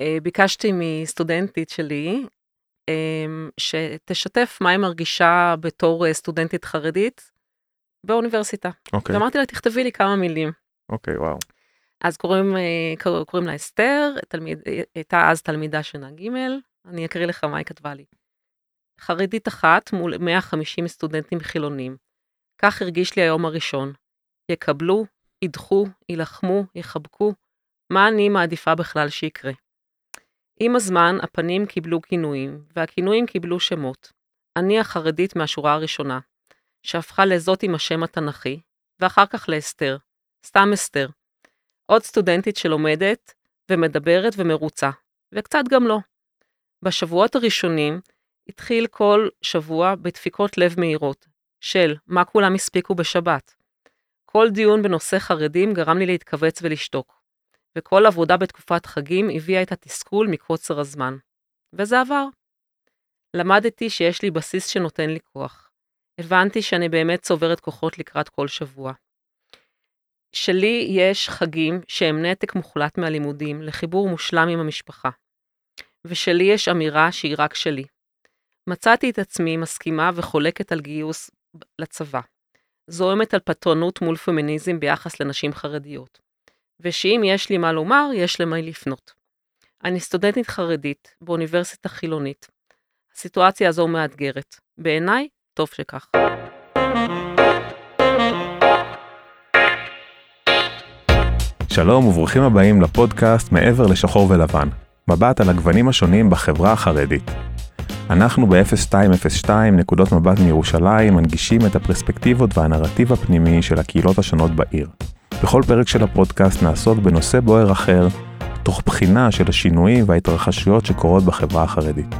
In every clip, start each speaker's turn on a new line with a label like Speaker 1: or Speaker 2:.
Speaker 1: אה, ביקשתי מסטודנטית שלי אה, שתשתף מה היא מרגישה בתור אה, סטודנטית חרדית באוניברסיטה.
Speaker 2: אוקיי,
Speaker 1: ואמרתי לה, תכתבי לי כמה מילים.
Speaker 2: אוקיי, וואו.
Speaker 1: אז קוראים, אה, קור- קוראים לה אסתר, תלמיד, הייתה אז תלמידה שנה ג', אני אקריא לך מה היא כתבה לי. חרדית אחת מול 150 סטודנטים חילונים. כך הרגיש לי היום הראשון. יקבלו, ידחו, יילחמו, יחבקו, מה אני מעדיפה בכלל שיקרה. עם הזמן הפנים קיבלו כינויים, והכינויים קיבלו שמות. אני החרדית מהשורה הראשונה, שהפכה לזאת עם השם התנ"כי, ואחר כך לאסתר, סתם אסתר. עוד סטודנטית שלומדת ומדברת ומרוצה, וקצת גם לא. בשבועות הראשונים התחיל כל שבוע בדפיקות לב מהירות, של מה כולם הספיקו בשבת. כל דיון בנושא חרדים גרם לי להתכווץ ולשתוק, וכל עבודה בתקופת חגים הביאה את התסכול מקוצר הזמן. וזה עבר. למדתי שיש לי בסיס שנותן לי כוח. הבנתי שאני באמת צוברת כוחות לקראת כל שבוע. שלי יש חגים שהם נתק מוחלט מהלימודים לחיבור מושלם עם המשפחה. ושלי יש אמירה שהיא רק שלי. מצאתי את עצמי מסכימה וחולקת על גיוס לצבא. זוהמת על פטרונות מול פמיניזם ביחס לנשים חרדיות. ושאם יש לי מה לומר, יש למי לפנות. אני סטודנטית חרדית באוניברסיטה חילונית. הסיטואציה הזו מאתגרת. בעיניי, טוב שכך.
Speaker 2: שלום וברוכים הבאים לפודקאסט מעבר לשחור ולבן, מבט על הגוונים השונים בחברה החרדית. אנחנו ב-0202 נקודות מבט מירושלים מנגישים את הפרספקטיבות והנרטיב הפנימי של הקהילות השונות בעיר. בכל פרק של הפודקאסט נעסוק בנושא בוער אחר, תוך בחינה של השינויים וההתרחשויות שקורות בחברה החרדית.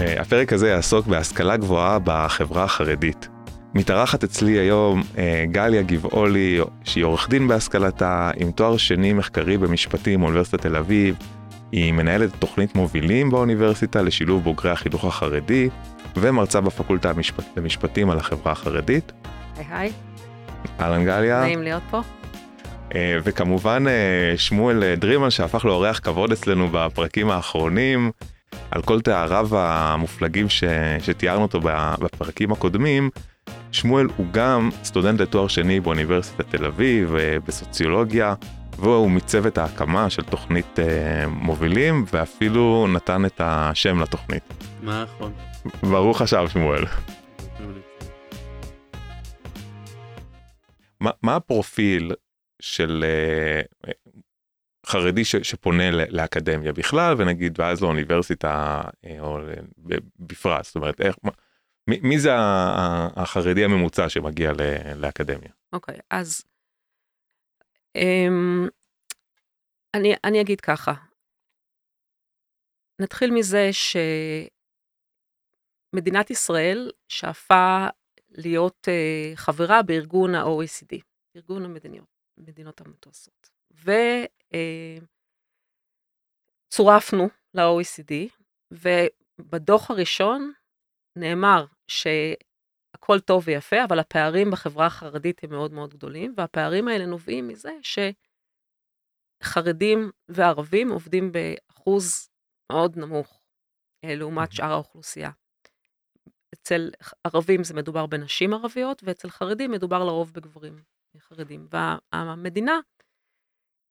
Speaker 2: אה, הפרק הזה יעסוק בהשכלה גבוהה בחברה החרדית. מתארחת אצלי היום אה, גליה גבעולי, שהיא עורך דין בהשכלתה, עם תואר שני מחקרי במשפטים מאוניברסיטת תל אביב. היא מנהלת תוכנית מובילים באוניברסיטה לשילוב בוגרי החינוך החרדי, ומרצה בפקולטה המשפט, למשפטים על החברה החרדית.
Speaker 1: היי היי,
Speaker 2: אהלן גליה.
Speaker 1: נעים להיות פה.
Speaker 2: אה, וכמובן אה, שמואל דרימן שהפך לאורח כבוד אצלנו בפרקים האחרונים, על כל תאריו המופלגים ש... שתיארנו אותו בפרקים הקודמים. שמואל הוא גם סטודנט לתואר שני באוניברסיטת תל אביב אה, בסוציולוגיה, והוא מצוות ההקמה של תוכנית אה, מובילים, ואפילו נתן את השם לתוכנית.
Speaker 3: נכון.
Speaker 2: ברוך השב שמואל. מה, מה הפרופיל של אה, חרדי ש, שפונה ל- לאקדמיה בכלל ונגיד ואז לאוניברסיטה אה, או ב- בפרט זאת אומרת איך מה, מי, מי זה החרדי הממוצע שמגיע ל- לאקדמיה
Speaker 1: אוקיי, אז אמ, אני, אני אגיד ככה. נתחיל מזה שמדינת ישראל שאפה להיות uh, חברה בארגון ה-OECD, ארגון המדינות, מדינות המתועשות. וצורפנו ל-OECD, ובדוח הראשון נאמר שהכל טוב ויפה, אבל הפערים בחברה החרדית הם מאוד מאוד גדולים, והפערים האלה נובעים מזה שחרדים וערבים עובדים באחוז מאוד נמוך אה, לעומת שאר האוכלוסייה. אצל ערבים זה מדובר בנשים ערביות, ואצל חרדים מדובר לרוב בגברים חרדים. והמדינה,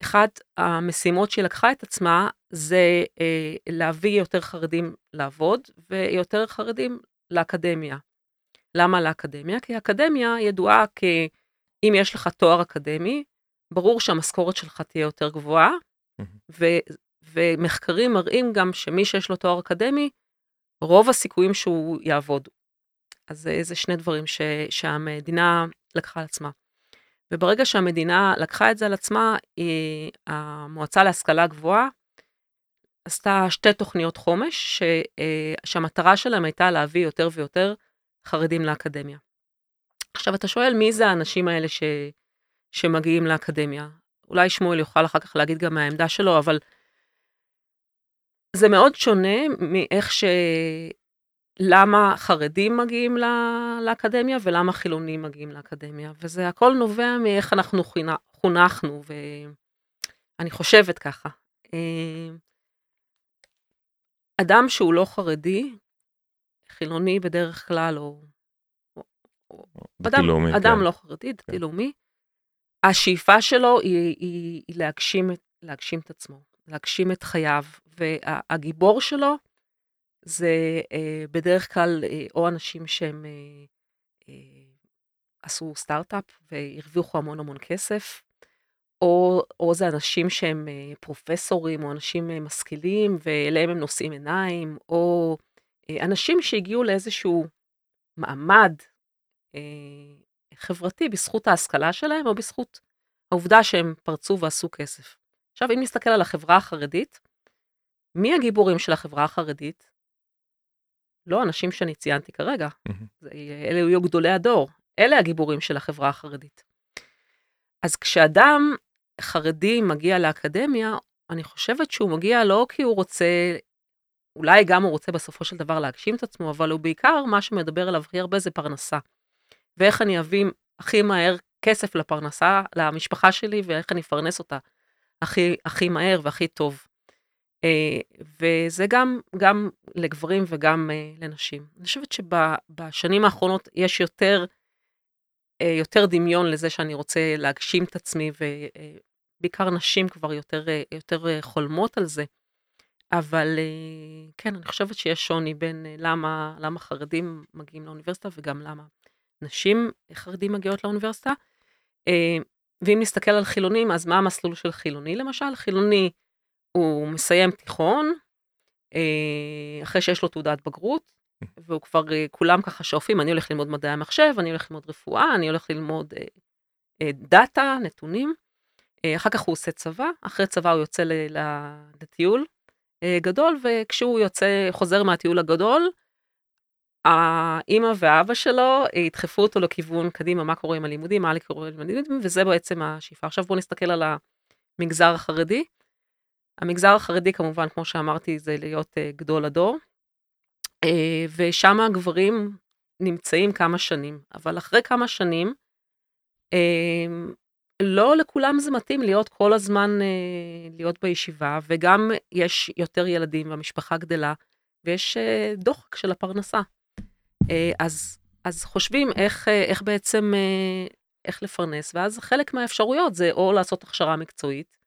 Speaker 1: אחת המשימות שהיא לקחה את עצמה זה אה, להביא יותר חרדים לעבוד, ויותר חרדים לאקדמיה. למה לאקדמיה? כי האקדמיה ידועה כאם יש לך תואר אקדמי, ברור שהמשכורת שלך תהיה יותר גבוהה, ו- ומחקרים מראים גם שמי שיש לו תואר אקדמי, רוב הסיכויים שהוא יעבוד. אז זה, זה שני דברים ש, שהמדינה לקחה על עצמה. וברגע שהמדינה לקחה את זה על עצמה, היא, המועצה להשכלה גבוהה עשתה שתי תוכניות חומש, ש, אה, שהמטרה שלהם הייתה להביא יותר ויותר חרדים לאקדמיה. עכשיו, אתה שואל מי זה האנשים האלה ש, שמגיעים לאקדמיה? אולי שמואל יוכל אחר כך להגיד גם מהעמדה שלו, אבל זה מאוד שונה מאיך ש... למה חרדים מגיעים לאקדמיה ולמה חילונים מגיעים לאקדמיה, וזה הכל נובע מאיך אנחנו חונכנו, אני חושבת ככה. אה, אדם שהוא לא חרדי, חילוני בדרך כלל, או... אדם,
Speaker 2: לאומי,
Speaker 1: אדם
Speaker 2: כן.
Speaker 1: לא חרדי, דתי
Speaker 2: כן.
Speaker 1: לאומי, השאיפה שלו היא, היא, היא להגשים, להגשים את עצמו, להגשים את חייו, והגיבור שלו זה אה, בדרך כלל אה, או אנשים שהם אה, אה, עשו סטארט-אפ והרוויחו המון המון כסף, או, או זה אנשים שהם אה, פרופסורים או אנשים אה, משכילים ואליהם הם נושאים עיניים, או אנשים שהגיעו לאיזשהו מעמד אה, חברתי בזכות ההשכלה שלהם או בזכות העובדה שהם פרצו ועשו כסף. עכשיו, אם נסתכל על החברה החרדית, מי הגיבורים של החברה החרדית? לא אנשים שאני ציינתי כרגע. זה- אלה היו גדולי הדור, אלה הגיבורים של החברה החרדית. אז כשאדם חרדי מגיע לאקדמיה, אני חושבת שהוא מגיע לא כי הוא רוצה, אולי גם הוא רוצה בסופו של דבר להגשים את עצמו, אבל הוא בעיקר, מה שמדבר עליו הכי הרבה זה פרנסה. ואיך אני אביא הכי מהר כסף לפרנסה, למשפחה שלי, ואיך אני אפרנס אותה הכי, הכי מהר והכי טוב. אה, וזה גם, גם לגברים וגם אה, לנשים. אני חושבת שבשנים האחרונות יש יותר, אה, יותר דמיון לזה שאני רוצה להגשים את עצמי, ובעיקר נשים כבר יותר, יותר חולמות על זה. אבל אה, כן, אני חושבת שיש שוני בין אה, למה, למה חרדים מגיעים לאוניברסיטה וגם למה נשים חרדים מגיעות לאוניברסיטה. אה, ואם נסתכל על חילונים, אז מה המסלול של חילוני למשל? חילוני הוא מסיים תיכון, אה, אחרי שיש לו תעודת בגרות, והוא כבר, אה, כולם ככה שואפים, אני הולך ללמוד מדעי המחשב, אני הולך ללמוד רפואה, אני הולך ללמוד אה, אה, דאטה, נתונים. אה, אחר כך הוא עושה צבא, אחרי צבא הוא יוצא לטיול אה, גדול, וכשהוא יוצא, חוזר מהטיול הגדול, האימא והאבא שלו אה, ידחפו אותו לכיוון קדימה, מה קורה עם הלימודים, מה קורה עם הלימודים, וזה בעצם השאיפה. עכשיו בואו נסתכל על המגזר החרדי. המגזר החרדי, כמובן, כמו שאמרתי, זה להיות uh, גדול הדור, ושם הגברים נמצאים כמה שנים, אבל אחרי כמה שנים, לא לכולם זה מתאים להיות כל הזמן, uh, להיות בישיבה, וגם יש יותר ילדים והמשפחה גדלה, ויש uh, דוחק של הפרנסה. Uh, אז, אז חושבים איך, uh, איך בעצם, uh, איך לפרנס, ואז חלק מהאפשרויות זה או לעשות הכשרה מקצועית,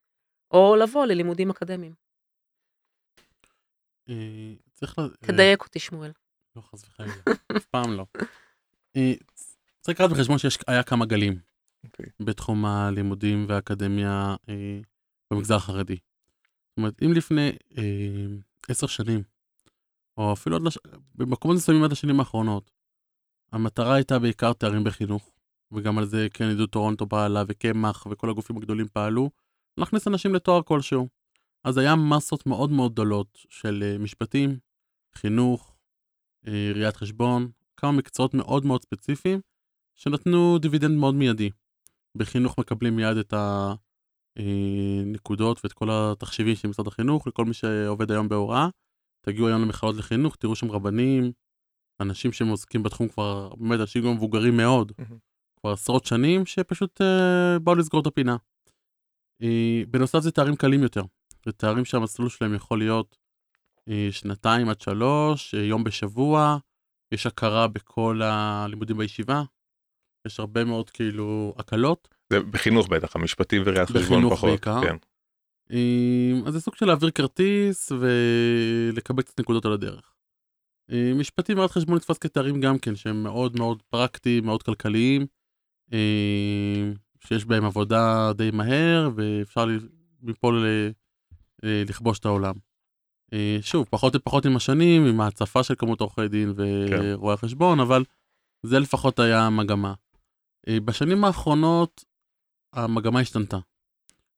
Speaker 1: או לבוא ללימודים אקדמיים.
Speaker 3: אה, צריך... ל- אה,
Speaker 1: תדייק אותי, שמואל.
Speaker 3: לא, חס וחלילה, אף פעם לא. אה, צריך לקחת בחשבון שהיה כמה גלים
Speaker 2: אוקיי.
Speaker 3: בתחום הלימודים והאקדמיה אה, במגזר החרדי. זאת אומרת, אם לפני אה, עשר שנים, או אפילו לש... במקומות מסוימים עד השנים האחרונות, המטרה הייתה בעיקר תארים בחינוך, וגם על זה כן ידידות טורונטו פעלה, וקמח, וכל הגופים הגדולים פעלו, להכניס אנשים לתואר כלשהו. אז היה מסות מאוד מאוד גדולות של אה, משפטים, חינוך, אה, ראיית חשבון, כמה מקצועות מאוד מאוד ספציפיים, שנתנו דיבידנד מאוד מיידי. בחינוך מקבלים מיד את הנקודות ואת כל התחשיבים של משרד החינוך לכל מי שעובד היום בהוראה. תגיעו היום למכללות לחינוך, תראו שם רבנים, אנשים שעוסקים בתחום כבר, באמת אנשים גם מבוגרים מאוד,
Speaker 2: מהמם.
Speaker 3: כבר עשרות שנים, שפשוט אה, באו לסגור את הפינה. אה, בנוסף זה תארים קלים יותר, זה תארים שהמסלול שלהם יכול להיות אה, שנתיים עד שלוש, אה, יום בשבוע, יש הכרה בכל הלימודים בישיבה, יש הרבה מאוד כאילו הקלות.
Speaker 2: זה בחינוך בטח, המשפטים וראיית חשבון
Speaker 3: בחינוך
Speaker 2: פחות.
Speaker 3: בעיקר.
Speaker 2: כן.
Speaker 3: אה, אז זה סוג של להעביר כרטיס ולקבל קצת נקודות על הדרך. אה, משפטים וראיית חשבון נתפס כתארים גם כן, שהם מאוד מאוד פרקטיים, מאוד כלכליים, אה, שיש בהם עבודה די מהר ואפשר מפה ל- אה, לכבוש את העולם. אה, שוב, פחות ופחות עם השנים, עם ההצפה של כמות עורכי דין ורואי חשבון, אבל זה לפחות היה המגמה. אה, בשנים האחרונות המגמה השתנתה.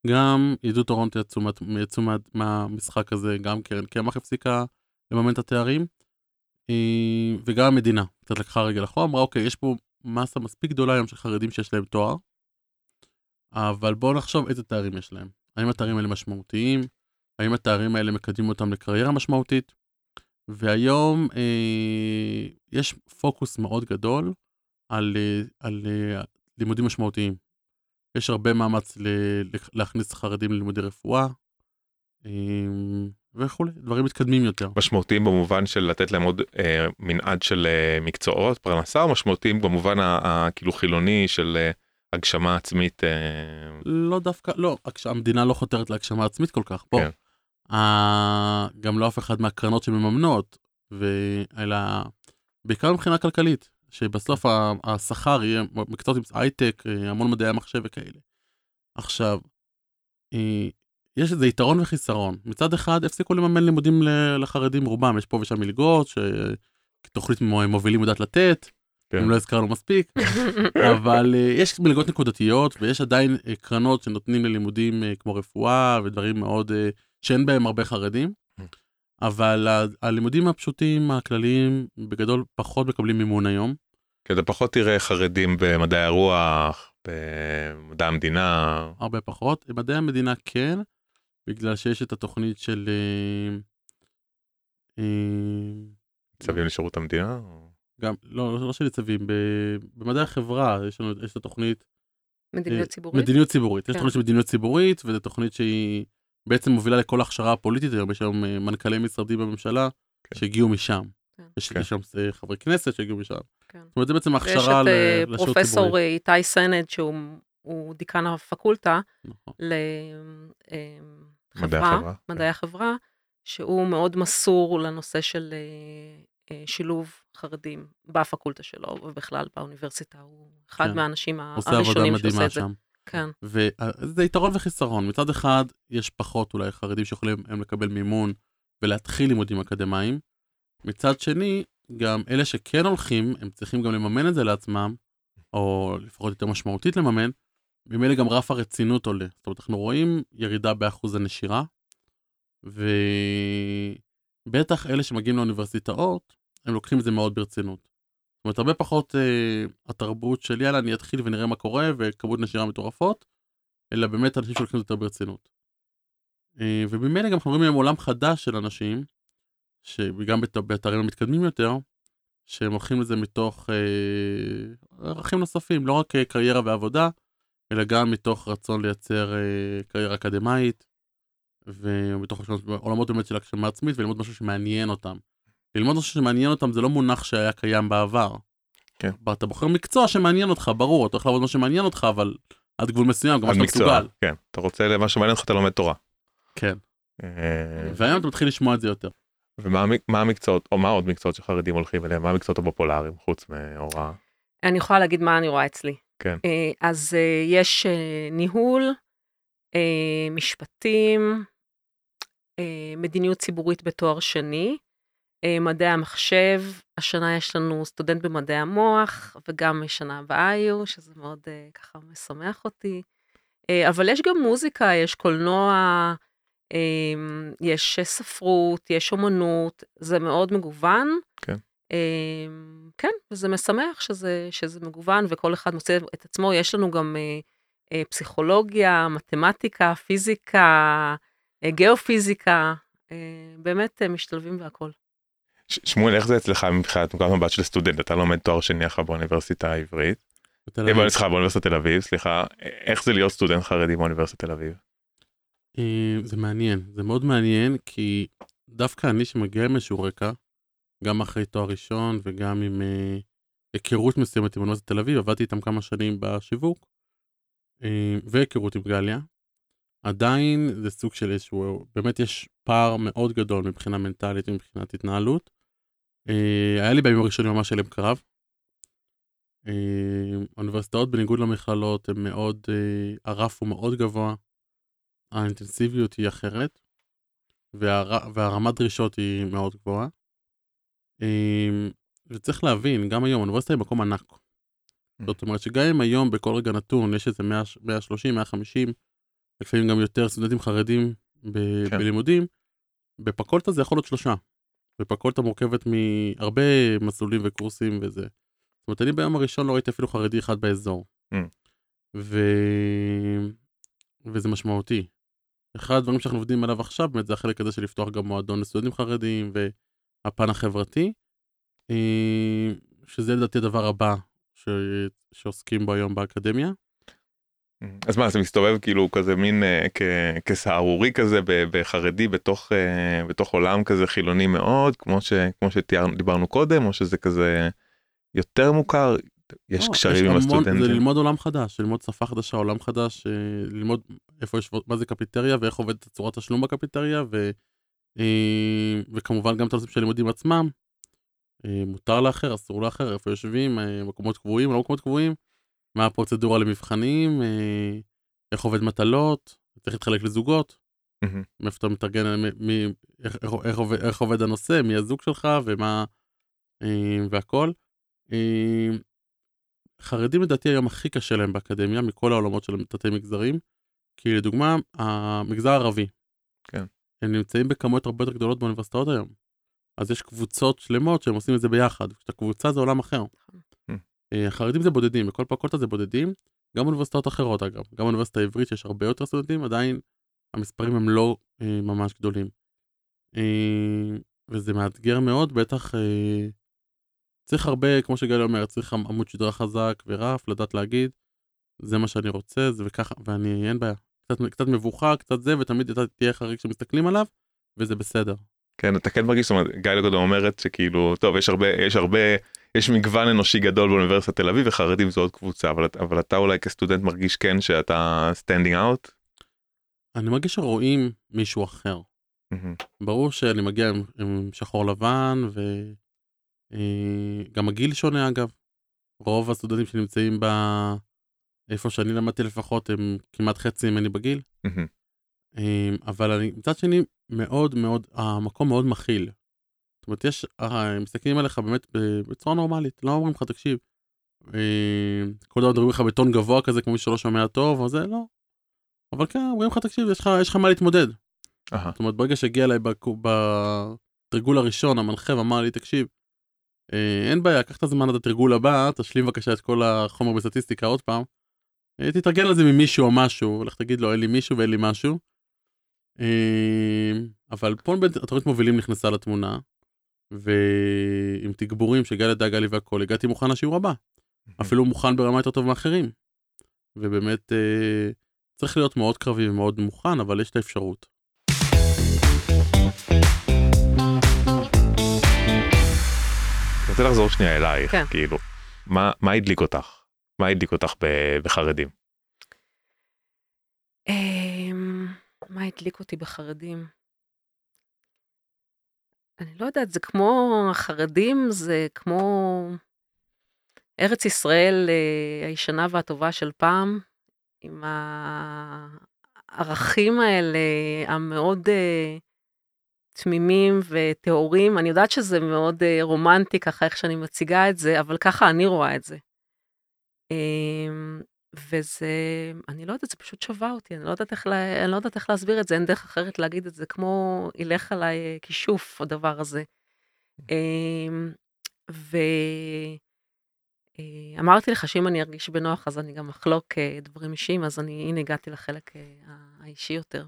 Speaker 3: גם עידוד טורונטו יצאו, מה- יצאו מה, מהמשחק הזה, גם קרן קמח הפסיקה לממן את התארים, אה, וגם המדינה קצת לקחה רגל אחורה, אמרה אוקיי, יש פה מסה מספיק גדולה היום של חרדים שיש להם תואר, אבל בואו נחשוב איזה תארים יש להם. האם התארים האלה משמעותיים? האם התארים האלה מקדמים אותם לקריירה משמעותית? והיום אה, יש פוקוס מאוד גדול על, אה, על אה, לימודים משמעותיים. יש הרבה מאמץ ל- להכניס חרדים ללימודי רפואה אה, וכולי, דברים מתקדמים יותר.
Speaker 2: משמעותיים במובן של לתת להם עוד אה, מנעד של אה, מקצועות פרנסה או משמעותיים במובן ה- ה- כאילו חילוני של אה, הגשמה עצמית אה,
Speaker 3: לא דווקא, לא, המדינה לא חותרת להגשמה עצמית כל כך, בוא.
Speaker 2: כן.
Speaker 3: ה- גם לא אף אחד מהקרנות שמממנות, ו- אלא בעיקר מבחינה כלכלית, שבסוף השכר יהיה מקצועות עם הייטק, אה, המון מדעי המחשב וכאלה. עכשיו, אה, יש איזה יתרון וחיסרון. מצד אחד, הפסיקו לממן לימודים לחרדים רובם, יש פה ושם מלגות, שתוכנית מובילים יודעת לתת,
Speaker 2: כן.
Speaker 3: אם לא הזכרנו מספיק, אבל uh, יש מלגות נקודתיות ויש עדיין קרנות שנותנים ללימודים כמו רפואה ודברים מאוד שאין בהם הרבה חרדים. אבל ה- הלימודים הפשוטים הכלליים בגדול פחות מקבלים מימון היום.
Speaker 2: כי אתה פחות תראה חרדים במדעי הרוח במדע המדינה
Speaker 3: הרבה פחות. מדעי המדינה כן, בגלל שיש את התוכנית של... אה, אה,
Speaker 2: צווים לשירות המדינה.
Speaker 3: גם, לא, לא של ניצבים, ב- במדעי החברה יש לנו, יש את התוכנית
Speaker 1: מדיניות
Speaker 3: אה,
Speaker 1: ציבורית.
Speaker 3: מדיניות ציבורית. יש
Speaker 1: כן.
Speaker 3: תוכנית של מדיניות ציבורית, וזו תוכנית שהיא בעצם מובילה לכל ההכשרה הפוליטית. יש היום אה, מנכ"לי משרדים בממשלה
Speaker 2: כן.
Speaker 3: שהגיעו משם.
Speaker 1: כן.
Speaker 3: יש
Speaker 2: כן.
Speaker 3: יש שם אה, חברי כנסת שהגיעו משם.
Speaker 1: כן.
Speaker 3: זאת אומרת, זה בעצם הכשרה
Speaker 1: את
Speaker 3: ל-
Speaker 1: אה,
Speaker 3: לשירות
Speaker 1: פרופסור
Speaker 3: ציבורי.
Speaker 1: אה, איתי סנד, שהוא הוא דיקן הפקולטה
Speaker 3: נכון.
Speaker 2: מדעי
Speaker 1: לחברה,
Speaker 2: החברה,
Speaker 1: מדעי החברה, שהוא מאוד מסור לנושא של שילוב חרדים בפקולטה שלו, ובכלל באוניברסיטה, הוא אחד
Speaker 3: כן.
Speaker 1: מהאנשים
Speaker 3: עושה עבודה
Speaker 1: הראשונים שעושה
Speaker 3: מדהימה
Speaker 1: את זה.
Speaker 3: שם.
Speaker 1: כן,
Speaker 3: וזה יתרון וחיסרון. מצד אחד, יש פחות אולי חרדים שיכולים הם לקבל מימון ולהתחיל לימודים אקדמיים. מצד שני, גם אלה שכן הולכים, הם צריכים גם לממן את זה לעצמם, או לפחות יותר משמעותית לממן, ממילא גם רף הרצינות עולה. זאת אומרת, אנחנו רואים ירידה באחוז הנשירה, ובטח אלה שמגיעים לאוניברסיטאות, הם לוקחים את זה מאוד ברצינות. זאת אומרת, הרבה פחות אה, התרבות של יאללה, אני אתחיל ונראה מה קורה, וכמות נשירה מטורפות, אלא באמת אנשים שלוקחים יותר ברצינות. אה, וממילא גם אנחנו רואים היום עולם חדש של אנשים, שגם בת- באתרים המתקדמים יותר, שהם הולכים לזה מתוך אה, ערכים נוספים, לא רק אה, קריירה ועבודה, אלא גם מתוך רצון לייצר אה, קריירה אקדמאית, ומתוך עולמות באמת של הגשמה עצמית, וללמוד משהו שמעניין אותם. ללמוד משהו שמעניין אותם זה לא מונח שהיה קיים בעבר.
Speaker 2: כן.
Speaker 3: אתה בוחר מקצוע שמעניין אותך, ברור, אתה הולך לעבוד מה שמעניין אותך, אבל עד גבול מסוים, גם מה שאתה
Speaker 2: מקצוע,
Speaker 3: מסוגל.
Speaker 2: כן, אתה רוצה מה שמעניין אותך אתה לומד תורה.
Speaker 3: כן.
Speaker 2: אה,
Speaker 3: והיום אתה מתחיל לשמוע את זה יותר.
Speaker 2: ומה המ- מה המקצועות או מה עוד מקצועות שחרדים הולכים אליהם מה המקצועות הפופולריים חוץ מהוראה.
Speaker 1: אני יכולה להגיד מה אני רואה אצלי.
Speaker 2: כן.
Speaker 1: אה, אז אה, יש אה, ניהול, אה, משפטים, אה, מדיניות ציבורית בתואר שני, מדעי המחשב, השנה יש לנו סטודנט במדעי המוח, וגם שנה הבאה יהיו, שזה מאוד אה, ככה משמח אותי. אה, אבל יש גם מוזיקה, יש קולנוע, אה, יש ספרות, יש אומנות, זה מאוד מגוון.
Speaker 2: כן.
Speaker 1: אה, כן, וזה משמח שזה, שזה מגוון וכל אחד מוצא את עצמו. יש לנו גם אה, אה, פסיכולוגיה, מתמטיקה, פיזיקה, אה, גיאופיזיקה, אה, באמת אה, משתלבים בהכל.
Speaker 2: שמואל איך זה אצלך מבחינת נקודת מבט של סטודנט אתה לומד תואר שני אחר באוניברסיטה העברית.
Speaker 3: בתל
Speaker 2: אה,
Speaker 3: אביב.
Speaker 2: בוא, סליחה, באוניברסיטת תל אביב סליחה איך זה להיות סטודנט חרדי באוניברסיטת תל אביב.
Speaker 3: אה, זה מעניין, זה מאוד מעניין, כי דווקא אני שמגיע מאיזשהו רקע, גם אחרי תואר ראשון וגם עם אה, היכרות מסוימת עם אוניברסיטת תל אביב, עבדתי איתם כמה שנים בשיווק, אה, והיכרות עם גליה. עדיין זה סוג של איזשהו, באמת יש פער מאוד גדול מבחינה מנטלית ומבחינת התנהלות. אה, היה לי בימים הראשונים ממש הלם קרב. אה, האוניברסיטאות בניגוד למכללות הם מאוד, אה, הרף הוא מאוד גבוה. האינטנסיביות היא אחרת, והר... והרמת דרישות היא מאוד גבוהה. וצריך להבין, גם היום, האוניברסיטה היא מקום ענק. זאת אומרת שגם אם היום בכל רגע נתון יש איזה 100, 130, 150, לפעמים גם יותר סטודנטים חרדים ב-
Speaker 2: כן.
Speaker 3: בלימודים, בפקולטה זה יכול להיות שלושה. בפקולטה מורכבת מהרבה מסלולים וקורסים וזה. זאת אומרת, אני ביום הראשון לא ראיתי אפילו חרדי אחד באזור.
Speaker 2: Mm.
Speaker 3: ו... וזה משמעותי. אחד הדברים שאנחנו עובדים עליו עכשיו באמת זה החלק הזה של לפתוח גם מועדון לסטודנטים חרדים והפן החברתי, אה, שזה לדעתי הדבר הבא ש... שעוסקים בו היום באקדמיה.
Speaker 2: אז מה, זה מסתובב כאילו כזה מין אה, כ- כסהרורי כזה בחרדי בתוך, אה, בתוך עולם כזה חילוני מאוד, כמו, ש, כמו שדיברנו קודם, או שזה כזה יותר מוכר? יש
Speaker 3: לא,
Speaker 2: קשרים עם
Speaker 3: המון-
Speaker 2: הסטודנטים?
Speaker 3: זה ללמוד עולם חדש, ללמוד שפה חדשה, עולם חדש, אה, ללמוד איפה יש, מה זה קפיטריה ואיך עובדת צורת תשלום בקפיטריה, ו, וכמובן גם את הנושאים של הלימודים עצמם. מותר לאחר, אסור לאחר, איפה יושבים, מקומות קבועים, לא מקומות קבועים, מה הפרוצדורה למבחנים, אה, איך עובד מטלות, צריך להתחלק לזוגות. מאיפה אתה מתארגן, איך, עובד, הנושא, מי הזוג שלך ומה, אה, והכל. אה, חרדים לדעתי היום הכי קשה להם באקדמיה מכל העולמות של תתי מגזרים. כי לדוגמה, המגזר הערבי.
Speaker 2: כן.
Speaker 3: הם נמצאים בכמויות הרבה יותר גדולות באוניברסיטאות היום. אז יש קבוצות שלמות שהם עושים את זה ביחד. כשאתה קבוצה זה עולם אחר. אה, החרדים זה בודדים, בכל פקולטה זה בודדים. גם אוניברסיטאות אחרות אגב. גם האוניברסיטה העברית שיש הרבה יותר סטודנטים, עדיין המספרים הם לא אה, ממש גדולים. אה, וזה מאתגר מאוד, בטח אה, צריך הרבה, כמו שגלי אומר, צריך עמוד שדרה חזק ורף, לדעת להגיד, זה מה שאני רוצה, זה וככה, ואני, אין בעיה. קצת, קצת מבוכה, קצת זה, ותמיד אתה תהיה חריג כשמסתכלים עליו, וזה בסדר.
Speaker 2: כן, אתה כן מרגיש, זאת אומרת, גליה קודם אומרת שכאילו, טוב, יש הרבה, יש הרבה, יש מגוון אנושי גדול באוניברסיטת תל אביב וחרדים זו עוד קבוצה, אבל, אבל אתה אולי כסטודנט מרגיש כן שאתה standing out?
Speaker 3: אני מרגיש שרואים מישהו אחר. ברור שאני מגיע עם, עם שחור לבן, וגם הגיל שונה אגב. רוב הסטודנטים שנמצאים ב... איפה שאני למדתי לפחות, הם כמעט חצי ממני בגיל. אמ, אבל אני מצד שני מאוד מאוד המקום מאוד מכיל. זאת אומרת יש אה, מסתכלים עליך באמת בצורה נורמלית לא אומרים לך תקשיב. אמ, כל דבר מדברים לך בטון גבוה כזה כמו מי שלא שומע טוב או זה לא. אבל כן אומרים לך תקשיב יש לך יש לך מה להתמודד.
Speaker 2: אהה.
Speaker 3: זאת אומרת ברגע שהגיע אליי בתרגול הראשון המנחה ואמר לי תקשיב. אה, אין בעיה קח את הזמן עד התרגול הבא תשלים בבקשה את כל החומר בסטטיסטיקה עוד פעם. אה, תתארגן על זה ממישהו או משהו לך תגיד לו אין לי מישהו ואין לי משהו. אה, אבל פה התוכנית מובילים נכנסה לתמונה. ועם תגבורים שגלי דאגה לי והכל הגעתי מוכן לשיעור הבא. אפילו מוכן ברמה יותר טוב מאחרים. ובאמת אה, צריך להיות מאוד קרבי ומאוד מוכן אבל יש את האפשרות.
Speaker 2: אני רוצה לחזור שנייה אלייך,
Speaker 1: כן.
Speaker 2: כאילו, מה, מה הדליק אותך? מה הדליק אותך ב- בחרדים?
Speaker 1: אמ, מה הדליק אותי בחרדים? אני לא יודעת, זה כמו החרדים, זה כמו ארץ ישראל אה, הישנה והטובה של פעם, עם הערכים האלה המאוד אה, תמימים וטהורים. אני יודעת שזה מאוד אה, רומנטי ככה איך שאני מציגה את זה, אבל ככה אני רואה את זה. וזה, אני לא יודעת, זה פשוט שווה אותי, אני לא יודעת איך, לה, אני לא יודעת איך להסביר את זה, אין דרך אחרת להגיד את זה, כמו ילך עליי אה, כישוף הדבר הזה. אמ, ואמרתי לך שאם אני ארגיש בנוח אז אני גם אחלוק אה, דברים אישיים, אז אני, הנה הגעתי לחלק אה, האישי יותר.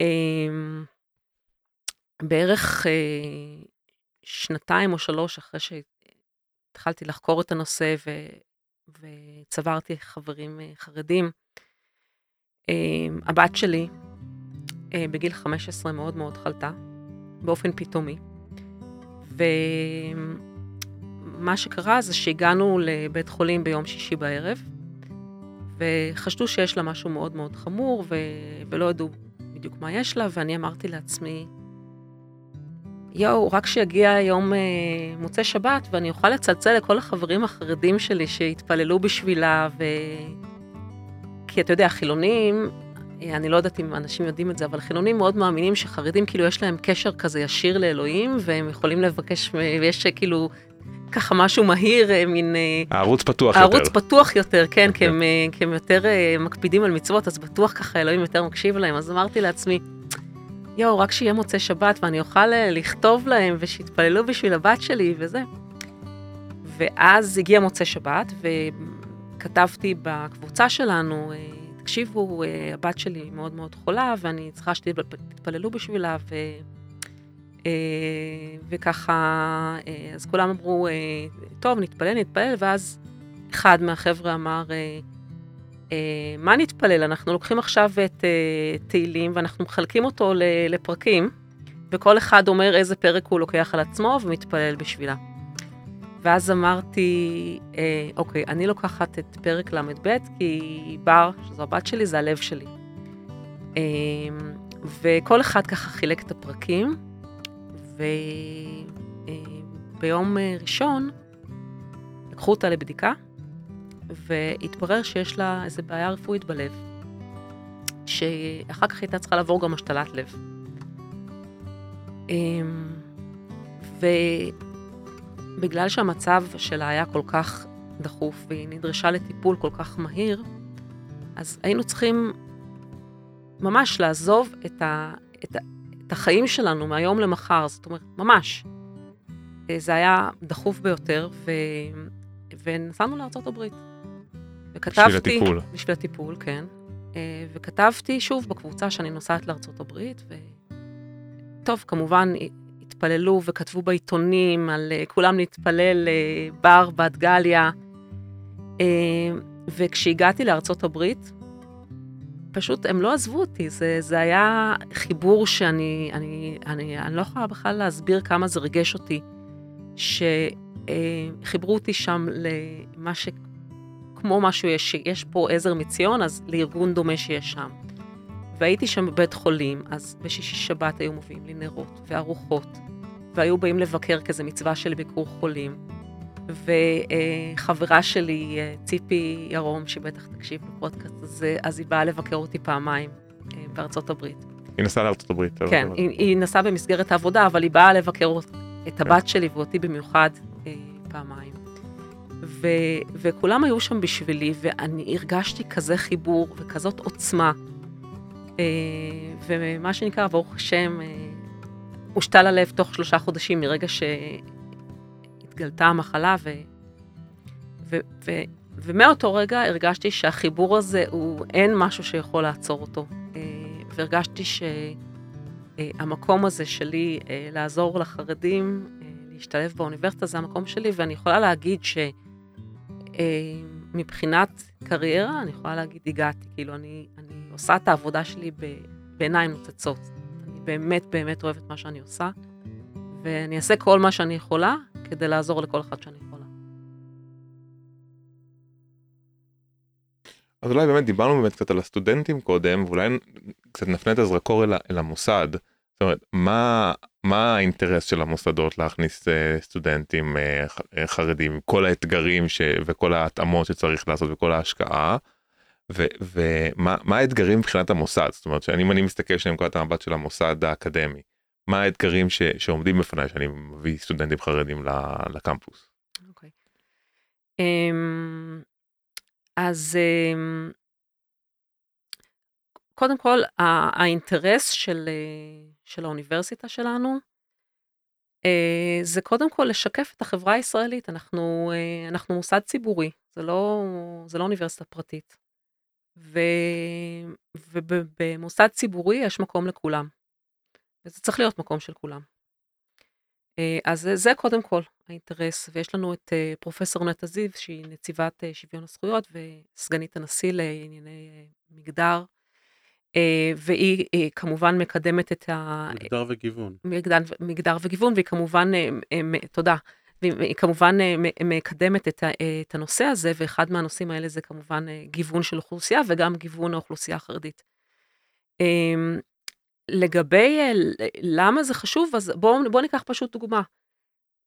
Speaker 1: אמ, בערך אה, שנתיים או שלוש אחרי שהתחלתי לחקור את הנושא ו... וצברתי חברים אה, חרדים. אה, הבת שלי אה, בגיל 15 מאוד מאוד חלתה, באופן פתאומי. ומה שקרה זה שהגענו לבית חולים ביום שישי בערב, וחשדו שיש לה משהו מאוד מאוד חמור, ו... ולא ידעו בדיוק מה יש לה, ואני אמרתי לעצמי, יואו, רק שיגיע יום אה, מוצאי שבת ואני אוכל לצלצל לכל החברים החרדים שלי שהתפללו בשבילה, ו... כי אתה יודע, חילונים, אה, אני לא יודעת אם אנשים יודעים את זה, אבל חילונים מאוד מאמינים שחרדים כאילו יש להם קשר כזה ישיר לאלוהים, והם יכולים לבקש, ויש אה, כאילו ככה משהו מהיר, אה, מין... אה,
Speaker 2: הערוץ פתוח
Speaker 1: הערוץ
Speaker 2: יותר.
Speaker 1: פתוח יותר, כן,
Speaker 2: אוקיי.
Speaker 1: כי הם, אה, כי הם יותר אה, מקפידים על מצוות, אז בטוח ככה אלוהים יותר מקשיב להם. אז אמרתי לעצמי, יואו, רק שיהיה מוצאי שבת ואני אוכל אה, לכתוב להם ושיתפללו בשביל הבת שלי וזה. ואז הגיע מוצאי שבת וכתבתי בקבוצה שלנו, אה, תקשיבו, אה, הבת שלי מאוד מאוד חולה ואני צריכה שתתפללו בשבילה ו... וככה, אז כולם אמרו, טוב, נתפלל, נתפלל, ואז אחד מהחבר'ה אמר, מה נתפלל? אנחנו לוקחים עכשיו את אה, תהילים ואנחנו מחלקים אותו לפרקים, וכל אחד אומר איזה פרק הוא לוקח על עצמו ומתפלל בשבילה. ואז אמרתי, אה, אוקיי, אני לוקחת את פרק ל"ב, כי בר, שזו הבת שלי, זה הלב שלי. אה, וכל אחד ככה חילק את הפרקים, וביום אה, ראשון לקחו אותה לבדיקה, והתברר שיש לה איזו בעיה רפואית בלב, שאחר כך הייתה צריכה לעבור גם השתלת לב. ובגלל שהמצב שלה היה כל כך דחוף והיא נדרשה לטיפול כל כך מהיר, אז היינו צריכים ממש לעזוב את, ה, את, ה, את החיים שלנו מהיום למחר, זאת אומרת, ממש. זה היה דחוף ביותר, ו, ונסענו לארה"ב. וכתבתי...
Speaker 2: בשביל הטיפול.
Speaker 1: בשביל הטיפול, כן. אה, וכתבתי שוב בקבוצה שאני נוסעת לארצות הברית, ו... טוב, כמובן, התפללו וכתבו בעיתונים על אה, כולם להתפלל לבר, בת גליה. אה, וכשהגעתי לארצות הברית, פשוט הם לא עזבו אותי, זה, זה היה חיבור שאני אני, אני, אני לא יכולה בכלל להסביר כמה זה ריגש אותי, שחיברו אותי שם למה ש... כמו משהו, יש, יש פה עזר מציון, אז לארגון דומה שיש שם. והייתי שם בבית חולים, אז בשישי שבת היו מביאים לי נרות וארוחות, והיו באים לבקר כזה מצווה של ביקור חולים. וחברה שלי, ציפי ירום, שבטח תקשיב בפודקאסט הזה, אז היא באה לבקר אותי פעמיים אה, בארצות הברית.
Speaker 2: היא נסעה לארצות הברית.
Speaker 1: כן, היא, היא נסעה במסגרת העבודה, אבל היא באה לבקר את הבת שלי ואותי במיוחד אה, פעמיים. ו, וכולם היו שם בשבילי, ואני הרגשתי כזה חיבור וכזאת עוצמה. אה, ומה שנקרא, ברוך השם, אה, הושתל הלב תוך שלושה חודשים מרגע שהתגלתה המחלה, ו, ו, ו, ומאותו רגע הרגשתי שהחיבור הזה הוא, אין משהו שיכול לעצור אותו. אה, והרגשתי שהמקום הזה שלי לעזור לחרדים, להשתלב באוניברסיטה, זה המקום שלי, ואני יכולה להגיד שמבחינת קריירה, אני יכולה להגיד, הגעתי, כאילו, אני, אני עושה את העבודה שלי בעיניים נוצצות. אני באמת באמת אוהבת מה שאני עושה, ואני אעשה כל מה שאני יכולה כדי לעזור לכל אחד שאני יכולה.
Speaker 2: אז אולי באמת דיברנו באמת קצת על הסטודנטים קודם, ואולי קצת נפנה את הזרקור אל, אל המוסד. אומרת, מה, מה האינטרס של המוסדות להכניס uh, סטודנטים uh, חרדים, כל האתגרים ש, וכל ההתאמות שצריך לעשות וכל ההשקעה, ומה האתגרים מבחינת המוסד זאת אומרת אם אני מסתכל שאני מנקודת המבט של המוסד האקדמי מה האתגרים ש, שעומדים בפניי שאני מביא סטודנטים חרדים לקמפוס.
Speaker 1: Okay. אוקיי. Um, אז um, קודם כל האינטרס של, אה, של האוניברסיטה שלנו uh, זה קודם כל לשקף את החברה הישראלית אנחנו uh, אנחנו מוסד ציבורי זה לא זה לא אוניברסיטה פרטית. ובמוסד ציבורי יש מקום לכולם. וזה צריך להיות מקום של כולם. אה, אז זה, זה קודם כל האינטרס, ויש לנו את אה, פרופסור נטע זיו, שהיא נציבת אה, שוויון הזכויות וסגנית הנשיא לענייני מגדר, והיא כמובן מקדמת את ה...
Speaker 3: מגדר וגיוון.
Speaker 1: מגדר, מגדר וגיוון, והיא כמובן, תודה, והיא כמובן אה, מקדמת את, את הנושא הזה, ואחד מהנושאים האלה זה כמובן אה, גיוון של אוכלוסייה וגם גיוון האוכלוסייה החרדית. אמ, לגבי אה, למה זה חשוב, אז בואו בוא ניקח פשוט דוגמה.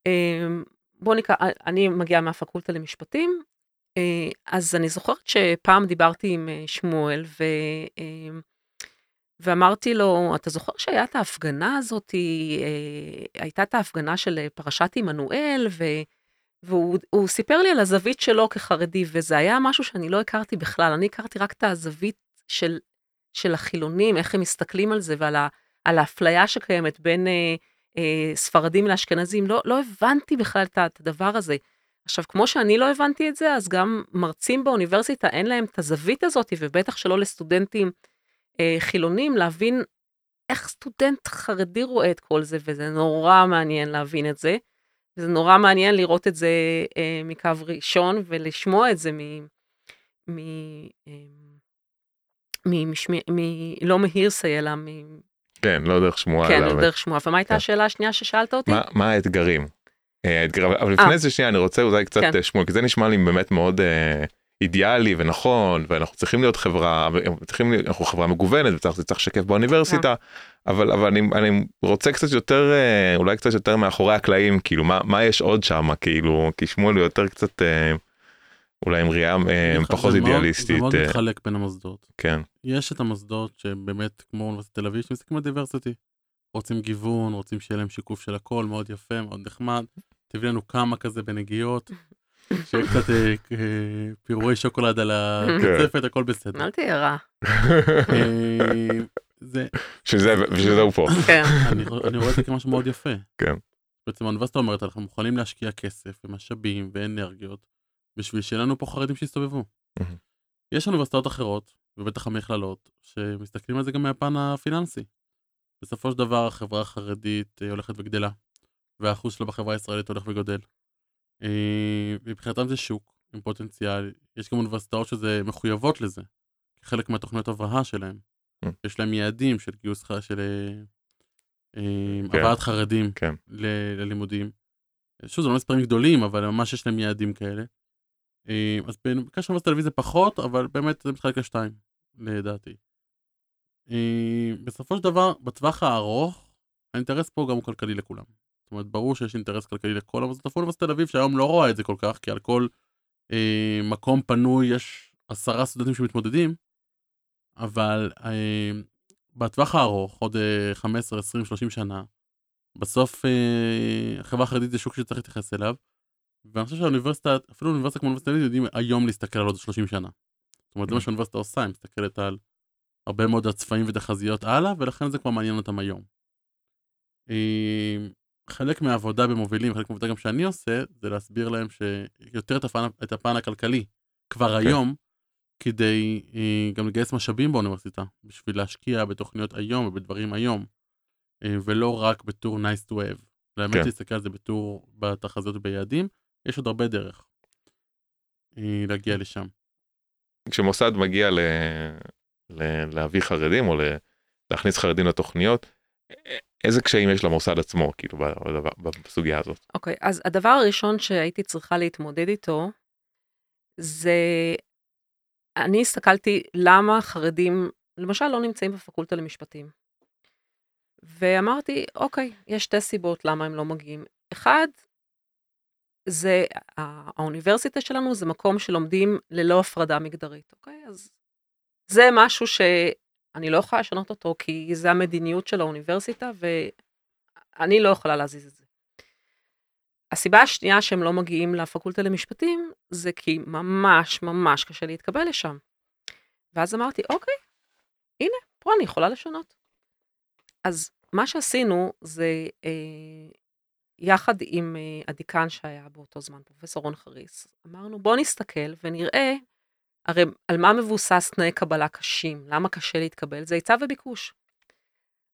Speaker 1: אמ, בואו ניקח, אני מגיעה מהפקולטה למשפטים, אז אני זוכרת שפעם דיברתי עם שמואל, ו... אמ, ואמרתי לו, אתה זוכר שהיה את ההפגנה הזאת, אה, הייתה את ההפגנה של אה, פרשת עמנואל. והוא סיפר לי על הזווית שלו כחרדי, וזה היה משהו שאני לא הכרתי בכלל, אני הכרתי רק את הזווית של, של החילונים, איך הם מסתכלים על זה, ועל ה, על האפליה שקיימת בין אה, אה, ספרדים לאשכנזים, לא, לא הבנתי בכלל את הדבר הזה. עכשיו, כמו שאני לא הבנתי את זה, אז גם מרצים באוניברסיטה אין להם את הזווית הזאת, ובטח שלא לסטודנטים חילונים להבין איך סטודנט חרדי רואה את כל זה, וזה נורא מעניין להבין את זה. וזה נורא מעניין לראות את זה אה, מקו ראשון ולשמוע את זה מ, מ... ממשמי... מ... לא מהירסי, אלא מ...
Speaker 2: כן, לא דרך שמועה.
Speaker 1: כן,
Speaker 2: באמת.
Speaker 1: דרך שמועה. ומה הייתה
Speaker 2: כן.
Speaker 1: השאלה השנייה ששאלת אותי?
Speaker 2: מה, מה האתגרים? אה, האתגר, אבל- לפני
Speaker 1: אה.
Speaker 2: זה שנייה אני רוצה אולי קצת
Speaker 1: כן.
Speaker 2: אה, שמואל כי זה נשמע לי באמת מאוד אה, אידיאלי ונכון ואנחנו צריכים להיות חברה צריכים להיות- אנחנו חברה מגוונת וצריך זה צריך לשקף באוניברסיטה אבל אבל אני, אני רוצה קצת יותר אה, אולי קצת יותר מאחורי הקלעים כאילו מה מה יש עוד שם כאילו כי שמואל הוא יותר קצת אה, אולי עם ראייה אה,
Speaker 3: זה
Speaker 2: פחות
Speaker 3: מאוד-
Speaker 2: אידיאליסטית
Speaker 3: זה מאוד מתחלק בין המוסדות.
Speaker 2: כן
Speaker 3: יש את המוסדות שבאמת כמו אוניברסיטת תל אביב שמסתכלים על דיברסיטי. רוצים גיוון, רוצים שיהיה להם שיקוף של הכל, מאוד יפה, מאוד נחמד. תביא לנו כמה כזה בנגיעות, שיהיה קצת אה, אה, פירורי שוקולד על הקצפת, הכל בסדר.
Speaker 1: אל תהיה רע.
Speaker 3: אה, זה,
Speaker 2: שזה הוא פה
Speaker 1: כן.
Speaker 3: אני, אני רואה את זה כמשהו מאוד יפה.
Speaker 2: כן.
Speaker 3: בעצם האוניברסיטה אומרת, אנחנו מוכנים להשקיע כסף ומשאבים ואנרגיות בשביל שיהיה לנו פה חרדים שיסתובבו. יש אוניברסיטאות אחרות, ובטח המכללות, שמסתכלים על זה גם מהפן הפיננסי. בסופו של דבר החברה החרדית הולכת וגדלה, והאחוז שלה בחברה הישראלית הולך וגודל. אה, מבחינתם זה שוק עם פוטנציאל, יש גם אוניברסיטאות שזה מחויבות לזה, כחלק מהתוכניות הבראה שלהם.
Speaker 2: Mm.
Speaker 3: יש להם יעדים של גיוס, של אה, אה,
Speaker 2: כן.
Speaker 3: הבאת חרדים
Speaker 2: כן.
Speaker 3: ללימודים. שוב, זה לא מספרים גדולים, אבל ממש יש להם יעדים כאלה. אה, אז בקשר לאוניברסיטת תל אביב זה פחות, אבל באמת זה מתחלק לשתיים, לדעתי. אה, בסופו של דבר, בטווח הארוך, האינטרס פה גם הוא כלכלי לכולם. זאת אומרת, ברור שיש אינטרס כלכלי לכל המוסדות, אפילו אוניברסיטת תל אביב שהיום לא רואה את זה כל כך, כי על כל אה, מקום פנוי יש עשרה סטודנטים שמתמודדים, אבל אה, בטווח הארוך, עוד אה, 15, 20, 30 שנה, בסוף אה, החברה החרדית זה שוק שצריך להתייחס אליו, ואני חושב שהאוניברסיטה, אפילו אוניברסיטה כמו אוניברסיטת תל אביב יודעים היום להסתכל על עוד 30 שנה. זאת אומרת, זה מה שהאוניברסיטה עושה, היא מסתכלת על הרבה מאוד הצפעים ותחזיות הלאה, ולכן זה כבר מעניין אותם היום. חלק מהעבודה במובילים, חלק מהעבודה גם שאני עושה, זה להסביר להם שיותר את הפן, את הפן הכלכלי כבר
Speaker 2: כן.
Speaker 3: היום, כדי אה, גם לגייס משאבים באוניברסיטה, בשביל להשקיע בתוכניות היום ובדברים היום, אה, ולא רק בתור nice to have. באמת
Speaker 2: כן.
Speaker 3: להסתכל על זה בתור בתחזיות וביעדים, יש עוד הרבה דרך אה, להגיע לשם.
Speaker 2: כשמוסד מגיע ל... ל... להביא חרדים או ל... להכניס חרדים לתוכניות, איזה קשיים יש למוסד עצמו כאילו בסוגיה הזאת.
Speaker 1: אוקיי, אז הדבר הראשון שהייתי צריכה להתמודד איתו, זה, אני הסתכלתי למה חרדים, למשל, לא נמצאים בפקולטה למשפטים. ואמרתי, אוקיי, יש שתי סיבות למה הם לא מגיעים. אחד, זה, האוניברסיטה שלנו זה מקום שלומדים ללא הפרדה מגדרית, אוקיי? אז זה משהו שאני לא יכולה לשנות אותו, כי זה המדיניות של האוניברסיטה, ואני לא יכולה להזיז את זה. הסיבה השנייה שהם לא מגיעים לפקולטה למשפטים, זה כי ממש ממש קשה להתקבל לשם. ואז אמרתי, אוקיי, הנה, פה אני יכולה לשנות. אז מה שעשינו זה, אה, יחד עם אה, הדיקן שהיה באותו זמן, פרופסור רון חריס, אמרנו, בוא נסתכל ונראה, הרי על מה מבוסס תנאי קבלה קשים, למה קשה להתקבל? זה היצע וביקוש.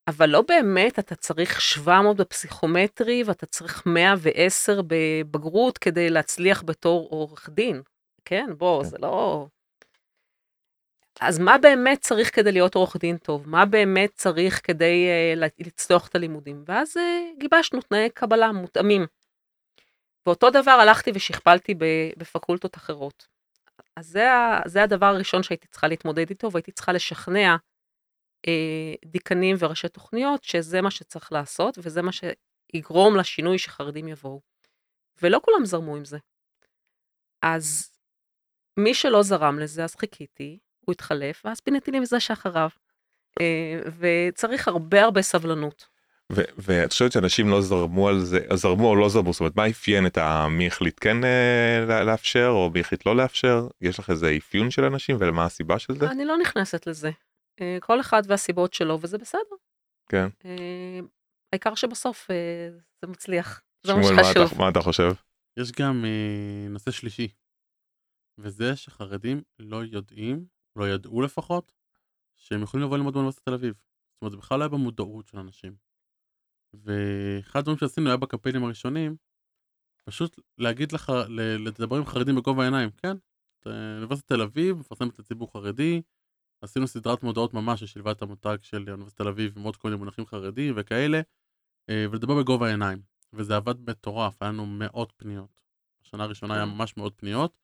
Speaker 1: אבל לא באמת אתה צריך 700 בפסיכומטרי ואתה צריך 110 בבגרות כדי להצליח בתור עורך דין. כן, בוא,
Speaker 2: כן.
Speaker 1: זה לא... אז מה באמת צריך כדי להיות עורך דין טוב? מה באמת צריך כדי uh, לצלוח את הלימודים? ואז uh, גיבשנו תנאי קבלה מותאמים. ואותו דבר הלכתי ושכפלתי בפקולטות אחרות. אז זה, זה הדבר הראשון שהייתי צריכה להתמודד איתו, והייתי צריכה לשכנע אה, דיקנים וראשי תוכניות שזה מה שצריך לעשות, וזה מה שיגרום לשינוי שחרדים יבואו. ולא כולם זרמו עם זה. אז מי שלא זרם לזה, אז חיכיתי, הוא התחלף, ואז פיניתי לי מזה שאחריו. אה, וצריך הרבה הרבה סבלנות.
Speaker 2: ואת חושבת שאנשים לא זרמו על זה, זרמו או לא זרמו, זאת אומרת מה אפיין את ה- מי החליט כן אה, לאפשר או מי החליט לא לאפשר? יש לך איזה אפיון של אנשים ומה הסיבה של זה?
Speaker 1: אני לא נכנסת לזה. אה, כל אחד והסיבות שלו, וזה בסדר.
Speaker 2: כן.
Speaker 1: אה, העיקר שבסוף אה, זה מצליח. זה מה שחשוב.
Speaker 2: אתה- מה אתה חושב?
Speaker 3: יש גם אה, נושא שלישי, וזה שחרדים לא יודעים, לא ידעו לפחות, שהם יכולים לבוא ללמוד באוניברסיטת תל אביב. זאת אומרת, זה בכלל לא היה במודעות של אנשים. ואחד הדברים שעשינו היה בקמפיינים הראשונים, פשוט להגיד לך, ל- לדבר עם חרדים בגובה העיניים, כן, אה, אוניברסיטת תל אביב מפרסמת לציבור חרדי, עשינו סדרת מודעות ממש ששילבה את המותג של אוניברסיטת תל אביב עם עוד כל מיני מונחים חרדיים וכאלה, אה, ולדבר בגובה העיניים. וזה עבד מטורף, היה לנו מאות פניות. בשנה הראשונה היה ממש מאות פניות.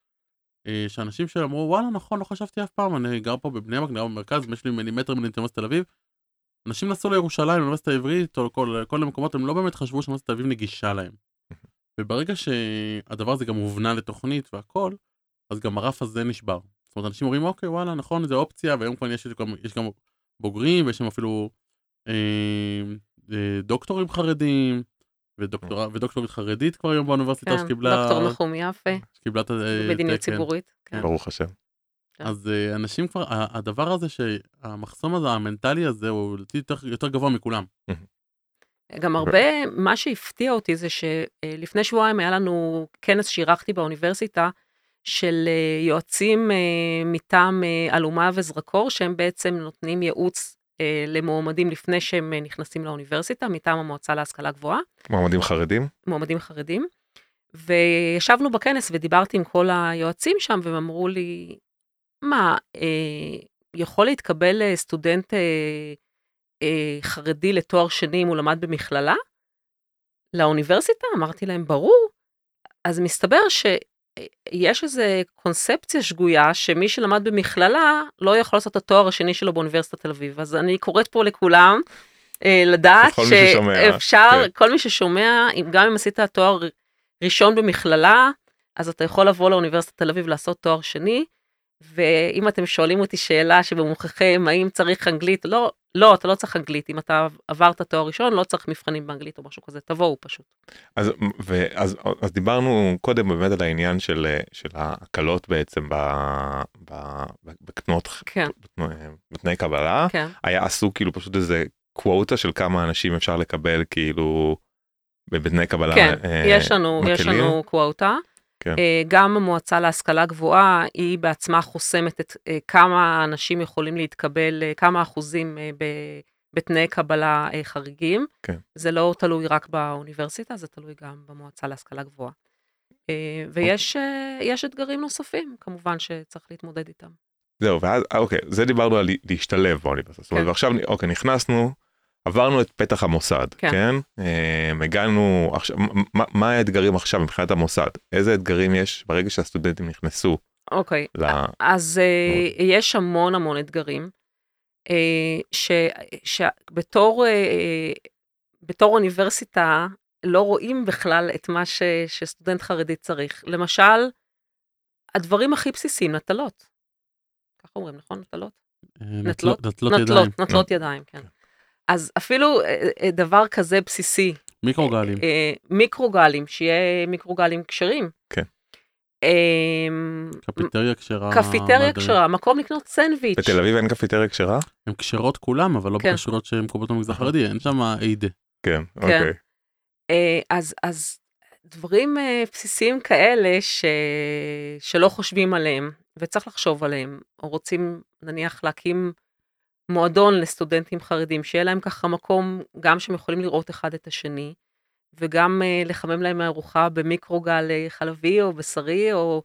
Speaker 3: אה, שאנשים שאמרו וואלה נכון לא חשבתי אף פעם אני גר פה בבני ברק, גר במרכז יש לי מילימטר מאוניברסיטת תל אביב. אנשים נסעו לירושלים לאוניברסיטה העברית או כל, כל המקומות הם לא באמת חשבו שאוניברסיטת תל אביב נגישה להם. וברגע שהדבר הזה גם הובנה לתוכנית והכל אז גם הרף הזה נשבר. זאת אומרת אנשים אומרים אוקיי וואלה נכון זה אופציה והיום כבר יש, יש גם בוגרים ויש שם אפילו אה, אה, דוקטורים חרדים ודוקטור, ודוקטורית חרדית כבר היום באוניברסיטה
Speaker 1: כן,
Speaker 3: שקיבלה...
Speaker 1: דוקטור נחום יפה,
Speaker 3: שקיבלה את ה...
Speaker 1: מדיניות
Speaker 3: תקן.
Speaker 1: ציבורית. כן.
Speaker 2: ברוך השם.
Speaker 1: כן.
Speaker 3: אז אה, אנשים כבר, ה- הדבר הזה שהמחסום הזה המנטלי הזה הוא לדעתי יותר, יותר גבוה מכולם.
Speaker 1: גם הרבה, מה שהפתיע אותי זה שלפני שבועיים היה לנו כנס שאירחתי באוניברסיטה של אה, יועצים אה, מטעם אה, אלומה וזרקור, שהם בעצם נותנים ייעוץ אה, למועמדים לפני שהם אה, נכנסים לאוניברסיטה, מטעם המועצה להשכלה גבוהה.
Speaker 2: מועמדים חרדים?
Speaker 1: מועמדים חרדים. וישבנו בכנס ודיברתי עם כל היועצים שם, והם אמרו לי, מה, אה, יכול להתקבל אה, סטודנט אה, אה, חרדי לתואר שני אם הוא למד במכללה? לאוניברסיטה? אמרתי להם, ברור. אז מסתבר שיש איזו קונספציה שגויה, שמי שלמד במכללה לא יכול לעשות את התואר השני שלו באוניברסיטת תל אביב. אז אני קוראת פה לכולם אה, לדעת שאפשר,
Speaker 2: כן.
Speaker 1: כל מי ששומע, אם- גם אם עשית תואר ראשון במכללה, אז אתה יכול לבוא לאוניברסיטת תל אביב לעשות תואר שני, ואם אתם שואלים אותי שאלה שבמוחכם, האם צריך אנגלית, לא, לא, אתה לא צריך אנגלית. אם אתה עברת תואר ראשון, לא צריך מבחנים באנגלית או משהו כזה, תבואו פשוט.
Speaker 2: אז, ואז, אז דיברנו קודם באמת על העניין של, של ההקלות בעצם ב, ב, בקנות,
Speaker 1: כן,
Speaker 2: בתנאי קבלה.
Speaker 1: כן.
Speaker 2: היה עשו כאילו פשוט איזה קווטה של כמה אנשים אפשר לקבל כאילו בתנאי קבלה.
Speaker 1: כן,
Speaker 2: אה,
Speaker 1: יש לנו, יש
Speaker 2: מקלים.
Speaker 1: לנו קוואטה.
Speaker 2: כן.
Speaker 1: אה, גם המועצה להשכלה גבוהה, היא בעצמה חוסמת את אה, כמה אנשים יכולים להתקבל, אה, כמה אחוזים ב- בתנאי קבלה חריגים.
Speaker 2: כן.
Speaker 1: זה לא תלוי רק באוניברסיטה, זה תלוי גם במועצה להשכלה גבוהה. אה, ויש יש אתגרים נוספים, כמובן שצריך להתמודד איתם.
Speaker 2: זהו, ואז, אוקיי, זה דיברנו על להשתלב באוניברסיטה. זאת אומרת,
Speaker 1: כן.
Speaker 2: ועכשיו, אוקיי, נכנסנו, עברנו את פתח המוסד,
Speaker 1: כן.
Speaker 2: כן? אה, הגענו, עכשיו, מה, מה האתגרים עכשיו מבחינת המוסד? איזה אתגרים יש ברגע שהסטודנטים נכנסו
Speaker 1: אוקיי,
Speaker 2: ל...
Speaker 1: אז אה, יש המון המון אתגרים, אה, ש- שבתור אה, בתור אוניברסיטה לא רואים בכלל את מה ש, שסטודנט חרדי צריך. למשל, הדברים הכי בסיסיים, נטלות. ככה אומרים, נכון? נטלות? נטלות?
Speaker 3: נטלות ידיים.
Speaker 1: נטלות, נטלות ידיים, כן. אז אפילו אה, אה, דבר כזה בסיסי,
Speaker 3: מיקרוגלים.
Speaker 1: אה, מיקרוגלים, שיהיה מיקרוגלים כשרים.
Speaker 2: כן.
Speaker 1: אה,
Speaker 3: קפיטריה כשרה.
Speaker 1: קפיטריה. כשרה, מקום לקנות סנדוויץ'.
Speaker 2: בתל אביב אין קפיטריה כשרה?
Speaker 3: הן כשרות כולם, אבל לא
Speaker 1: כן.
Speaker 3: בכשרות שהן מקומות במגזר החרדי, אין שם איידה.
Speaker 2: כן, אוקיי.
Speaker 1: אה, אז, אז דברים בסיסיים כאלה ש... שלא חושבים עליהם, וצריך לחשוב עליהם, או רוצים נניח להקים מועדון לסטודנטים חרדים, שיהיה להם ככה מקום, גם שהם יכולים לראות אחד את השני, וגם אה, לחמם להם ארוחה במיקרוגל אה, חלבי או בשרי, או...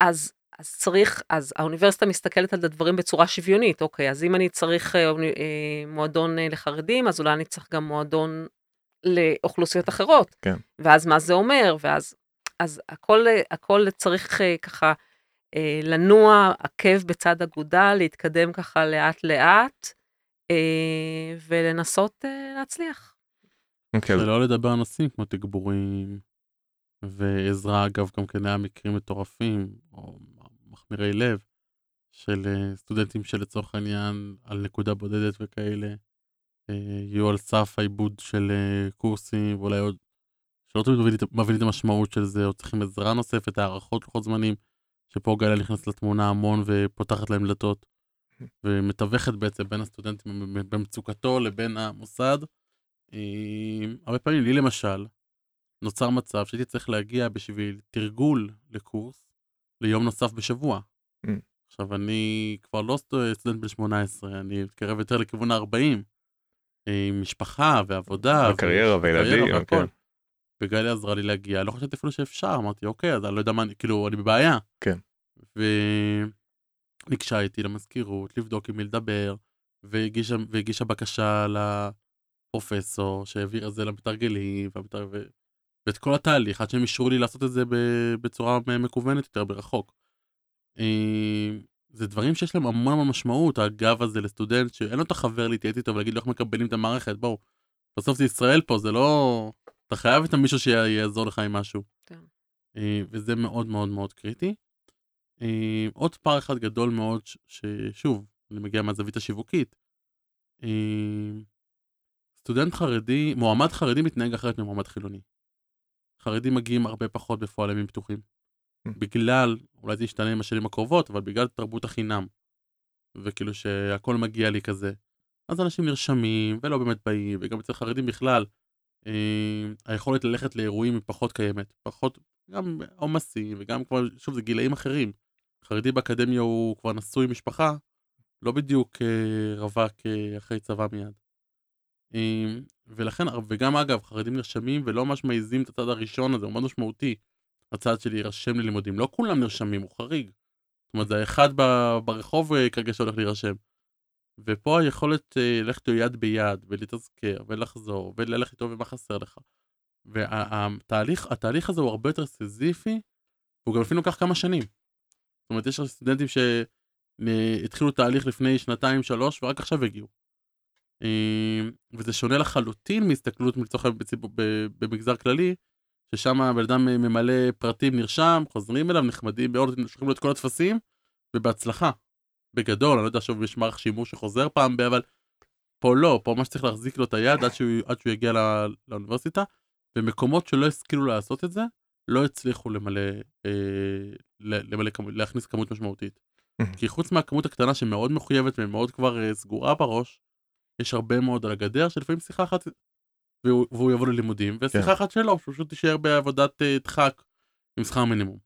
Speaker 1: אז, אז צריך, אז האוניברסיטה מסתכלת על הדברים בצורה שוויונית, אוקיי, אז אם אני צריך אוני- אה, מועדון אה, לחרדים, אז אולי אני צריך גם מועדון לאוכלוסיות אחרות.
Speaker 2: כן.
Speaker 1: ואז מה זה אומר, ואז, אז הכל, הכל צריך אה, ככה לנוע עקב בצד אגודל, להתקדם ככה לאט לאט, אה, ולנסות אה, להצליח.
Speaker 2: אוקיי, אז-
Speaker 3: שלא לדבר על נושאים כמו תגבורים ועזרה, אגב, גם כן היה מקרים מטורפים, או מחמירי לב, של אה, סטודנטים שלצורך העניין על נקודה בודדת וכאלה, אה, יהיו על סף העיבוד של אה, קורסים, ואולי עוד, שלא תמיד מבינים את המשמעות של זה, או צריכים עזרה נוספת, הערכות לוחות זמנים, שפה גליה נכנסת לתמונה המון ופותחת להם דלתות, ומתווכת בעצם בין הסטודנטים במצוקתו לבין המוסד. אה, הרבה פעמים לי למשל, נוצר מצב שהייתי צריך להגיע בשביל תרגול לקורס ליום נוסף בשבוע.
Speaker 2: Mm.
Speaker 3: עכשיו אני כבר לא סטו- סטודנט בן 18, אני מתקרב יותר לכיוון ה-40, עם משפחה ועבודה.
Speaker 2: וקריירה וילדים,
Speaker 3: והכל.
Speaker 2: כן.
Speaker 3: וגלי עזרה לי להגיע, לא חשבתי אפילו שאפשר, אמרתי, אוקיי, אז אני לא יודע מה, כאילו, אני בבעיה.
Speaker 2: כן.
Speaker 3: וניגשה איתי למזכירות, לבדוק עם מי לדבר, והגישה, והגישה בקשה לפרופסור, שהעביר את זה למתרגלים, והמתר... ו... ואת כל התהליך, עד שהם אישרו לי לעשות את זה בצורה מקוונת יותר, ברחוק. אה, זה דברים שיש להם המון המון משמעות, הגב הזה לסטודנט שאין לו את החבר להתייעץ איתו ולהגיד לו איך מקבלים את המערכת, בואו. בסוף זה ישראל פה, זה לא... אתה חייב את המישהו שיעזור לך עם משהו. כן. אה, וזה מאוד מאוד מאוד קריטי. אה, עוד פער אחד גדול מאוד, ששוב, אני מגיע מהזווית השיווקית. סטודנט חרדי, מועמד חרדי מתנהג אחרת ממועמד חילוני. חרדים מגיעים הרבה פחות בפועל ימים פתוחים. Mm. בגלל, אולי זה ישתנה עם השנים הקרובות, אבל בגלל תרבות החינם. וכאילו שהכל מגיע לי כזה. אז אנשים נרשמים ולא באמת באים, וגם אצל חרדים בכלל, אה, היכולת ללכת לאירועים היא פחות קיימת. פחות, גם עומסים, וגם כבר, שוב, זה גילאים אחרים. חרדי באקדמיה הוא כבר נשוי משפחה, לא בדיוק אה, רווק אה, אחרי צבא מיד. אה, ולכן, וגם אגב, חרדים נרשמים ולא ממש מעיזים את הצד הראשון הזה, הוא מאוד משמעותי. הצד שלי יירשם ללימודים. לא כולם נרשמים, הוא חריג. זאת אומרת, זה האחד ברחוב אה, כרגע שהולך להירשם. ופה היכולת אה, ללכת לו יד ביד, ולתזכר, ולחזור, וללכת איתו ומה חסר לך. והתהליך, התהליך הזה הוא הרבה יותר סזיפי, והוא גם לפעמים לוקח כמה שנים. זאת אומרת, יש סטודנטים שהתחילו תהליך לפני שנתיים, שלוש, ורק עכשיו הגיעו. אה, וזה שונה לחלוטין מהסתכלות לצורך במגזר כללי, ששם הבן אדם ממלא פרטים, נרשם, חוזרים אליו, נחמדים מאוד, שולחים לו את כל הטפסים, ובהצלחה. בגדול, אני לא יודע שוב יש מערך שימוש שחוזר פעם ב... אבל פה לא, פה ממש צריך להחזיק לו את היד עד שהוא, עד שהוא יגיע לא, לאוניברסיטה, ומקומות שלא השכילו לעשות את זה, לא הצליחו למלא, אה, למלא להכניס כמות משמעותית. כי חוץ מהכמות הקטנה שמאוד מחויבת ומאוד כבר אה, סגורה בראש, יש הרבה מאוד על הגדר שלפעמים שיחה אחת והוא, והוא יבוא ללימודים, ושיחה כן. אחת שלו, שהוא פשוט תישאר בעבודת uh, דחק עם שכר מינימום.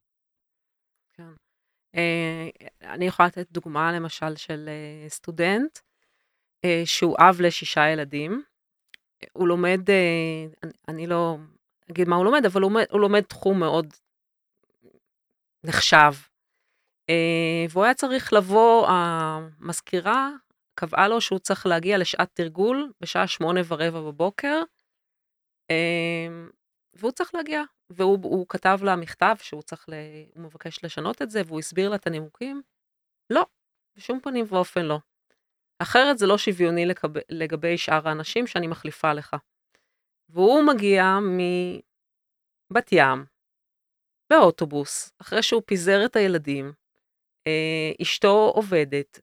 Speaker 1: Uh, אני יכולה לתת דוגמה למשל של uh, סטודנט, uh, שהוא אב לשישה ילדים. הוא לומד, אני, לא אגיד מה הוא לומד, אבל הוא, הוא לומד תחום מאוד נחשב. והוא היה צריך לבוא, המזכירה קבעה לו שהוא צריך להגיע לשעת תרגול בשעה שמונה ורבע בבוקר, אמ, והוא צריך להגיע, והוא כתב לה מכתב שהוא צריך, ל... הוא מבקש לשנות את זה, והוא הסביר לה את הנימוקים. לא, בשום פנים ואופן לא. אחרת זה לא שוויוני לקב... לגבי שאר האנשים שאני מחליפה לך. והוא מגיע מבת ים, באוטובוס, אחרי שהוא פיזר את הילדים, אה, אשתו עובדת,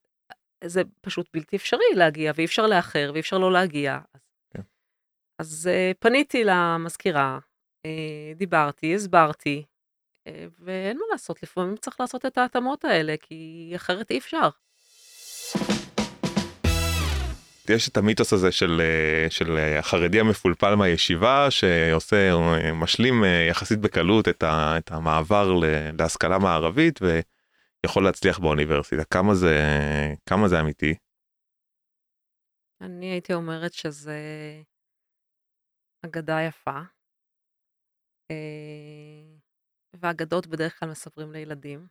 Speaker 1: זה פשוט בלתי אפשרי להגיע, ואי אפשר לאחר, ואי אפשר לא להגיע. אז uh, פניתי למזכירה, דיברתי, הסברתי, uh, ואין מה לעשות, לפעמים צריך לעשות את ההתאמות האלה, כי אחרת אי אפשר.
Speaker 2: יש את המיתוס הזה של, של החרדי המפולפל מהישיבה שעושה, משלים יחסית בקלות את, ה, את המעבר להשכלה מערבית ויכול להצליח באוניברסיטה. כמה זה, כמה זה אמיתי?
Speaker 1: אני הייתי אומרת שזה אגדה יפה. אה, ואגדות בדרך כלל מספרים לילדים.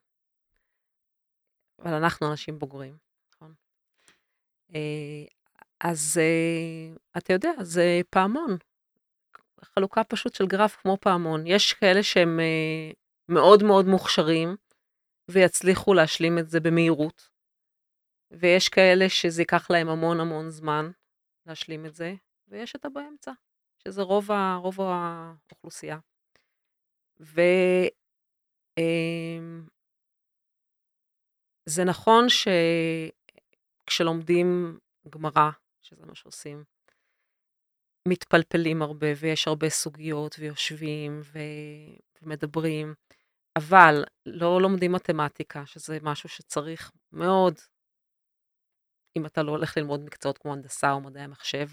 Speaker 1: אבל אנחנו אנשים בוגרים, נכון? אה, אז אה, אתה יודע, זה פעמון. חלוקה פשוט של גרף כמו פעמון. יש כאלה שהם מאוד מאוד מוכשרים ויצליחו להשלים את זה במהירות, ויש כאלה שזה ייקח להם המון המון זמן להשלים את זה, ויש את הבאמצע. שזה רוב, ה, רוב האוכלוסייה. ו... אמ, זה נכון שכשלומדים גמרא, שזה מה שעושים, מתפלפלים הרבה ויש הרבה סוגיות ויושבים ו... ומדברים, אבל לא לומדים מתמטיקה, שזה משהו שצריך מאוד, אם אתה לא הולך ללמוד מקצועות כמו הנדסה או מדעי המחשב,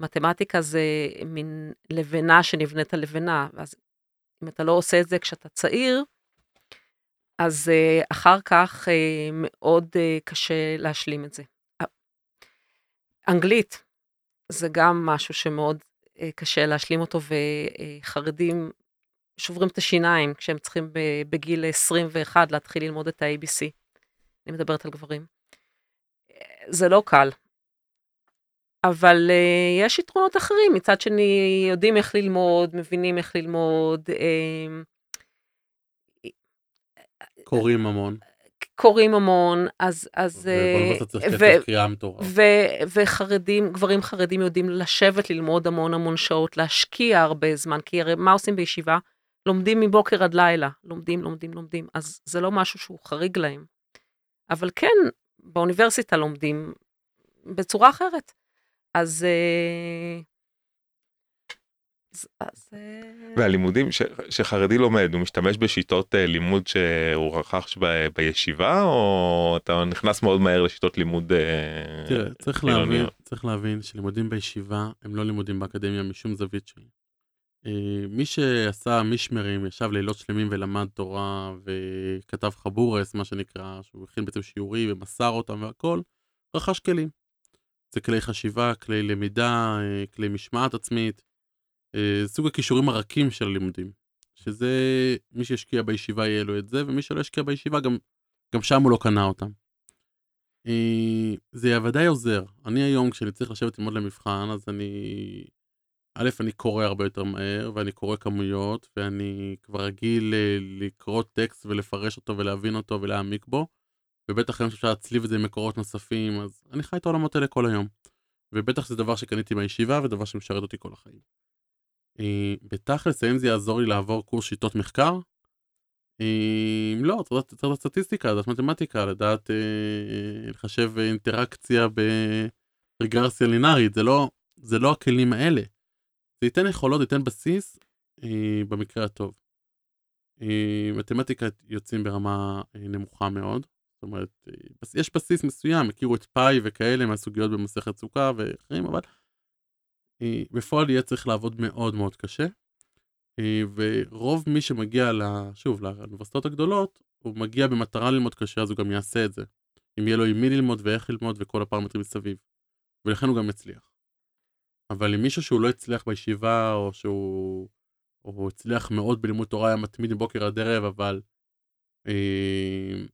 Speaker 1: מתמטיקה זה מין לבנה שנבנית על לבנה, ואז אם אתה לא עושה את זה כשאתה צעיר, אז uh, אחר כך uh, מאוד uh, קשה להשלים את זה. אנגלית זה גם משהו שמאוד, uh, קשה להשלים אותו, וחרדים שוברים את השיניים כשהם צריכים בגיל 21 להתחיל ללמוד את ה-ABC. אני מדברת על גברים. זה לא קל. אבל uh, יש יתרונות אחרים, מצד שני יודעים איך ללמוד, מבינים איך ללמוד. Uh,
Speaker 3: קוראים המון.
Speaker 1: קוראים המון, אז... אז. וחרדים, גברים חרדים יודעים לשבת ללמוד המון המון שעות, להשקיע הרבה זמן, כי הרי מה עושים בישיבה? לומדים מבוקר עד לילה, לומדים, לומדים, לומדים, אז זה לא משהו שהוא חריג להם. אבל כן, באוניברסיטה לומדים בצורה אחרת. אז... אה,
Speaker 2: אז... אה, והלימודים ש, שחרדי לומד, הוא משתמש בשיטות אה, לימוד שהוא רכש ב, בישיבה, או אתה נכנס מאוד מהר לשיטות לימוד
Speaker 3: תראה, צריך להבין, צריך להבין שלימודים בישיבה הם לא לימודים באקדמיה משום זווית שהיא. מי שעשה מישמרים, ישב לילות שלמים ולמד תורה וכתב חבורס, מה שנקרא, שהוא הכין בעצם שיעורים ומסר אותם והכל, רכש כלים. זה כלי חשיבה, כלי למידה, אה, כלי משמעת עצמית, אה, סוג הכישורים הרכים של הלימודים. שזה, מי שהשקיע בישיבה יהיה לו את זה, ומי שלא השקיע בישיבה גם, גם שם הוא לא קנה אותם. אה, זה ודאי עוזר. אני היום, כשאני צריך לשבת ללמוד למבחן, אז אני... א', אני קורא הרבה יותר מהר, ואני קורא כמויות, ואני כבר רגיל לקרוא טקסט ולפרש אותו ולהבין אותו ולהעמיק בו. ובטח היום שאפשר להצליב את זה עם מקורות נוספים, אז אני חי את העולמות האלה כל היום. ובטח שזה דבר שקניתי מהישיבה ודבר שמשרת אותי כל החיים. אה, בתכלס, האם זה יעזור לי לעבור קורס שיטות מחקר? אה, לא, צריך לדעת סטטיסטיקה, לדעת מתמטיקה, לדעת אה, לחשב אינטראקציה ברגרסיה לינארית, לא, זה לא הכלים האלה. זה ייתן יכולות, ייתן בסיס במקרה הטוב. מתמטיקה יוצאים ברמה נמוכה מאוד, זאת אומרת, אה, יש בסיס מסוים, הכירו את פאי וכאלה מהסוגיות במסכת סוכה ואחרים, אבל אה, בפועל יהיה צריך לעבוד מאוד מאוד קשה. אה, ורוב מי שמגיע, לה, שוב, לאוניברסיטאות הגדולות, הוא מגיע במטרה ללמוד קשה, אז הוא גם יעשה את זה. אם יהיה לו עם מי ללמוד ואיך ללמוד וכל הפרמטרים מסביב. ולכן הוא גם יצליח. אבל אם מישהו שהוא לא הצליח בישיבה, או שהוא או הצליח מאוד בלימוד תורה, היה מתמיד מבוקר עד ערב, אבל אה,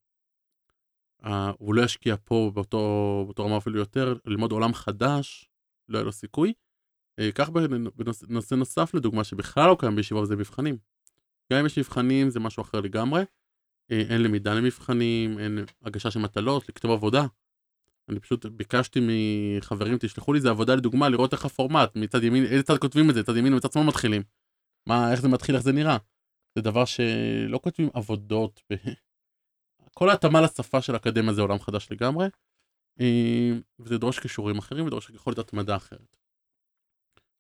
Speaker 3: הוא לא ישקיע פה באותו, באותו רמה אפילו יותר, ללמוד עולם חדש, לא היה לו סיכוי. אה, כך בנושא נוסף לדוגמה שבכלל לא קיים בישיבה וזה מבחנים. גם אם יש מבחנים זה משהו אחר לגמרי. אה, אין למידה למבחנים, אין הגשה של מטלות, לכתוב עבודה. אני פשוט ביקשתי מחברים, תשלחו לי איזה עבודה לדוגמה, לראות איך הפורמט, מצד ימין, איזה צד כותבים את זה, צד ימין ומצד שמאל מתחילים. מה, איך זה מתחיל, איך זה נראה. זה דבר שלא כותבים עבודות כל ההתאמה לשפה של האקדמיה זה עולם חדש לגמרי, אה, וזה דורש כישורים אחרים ודורש יכולת התמדה אחרת.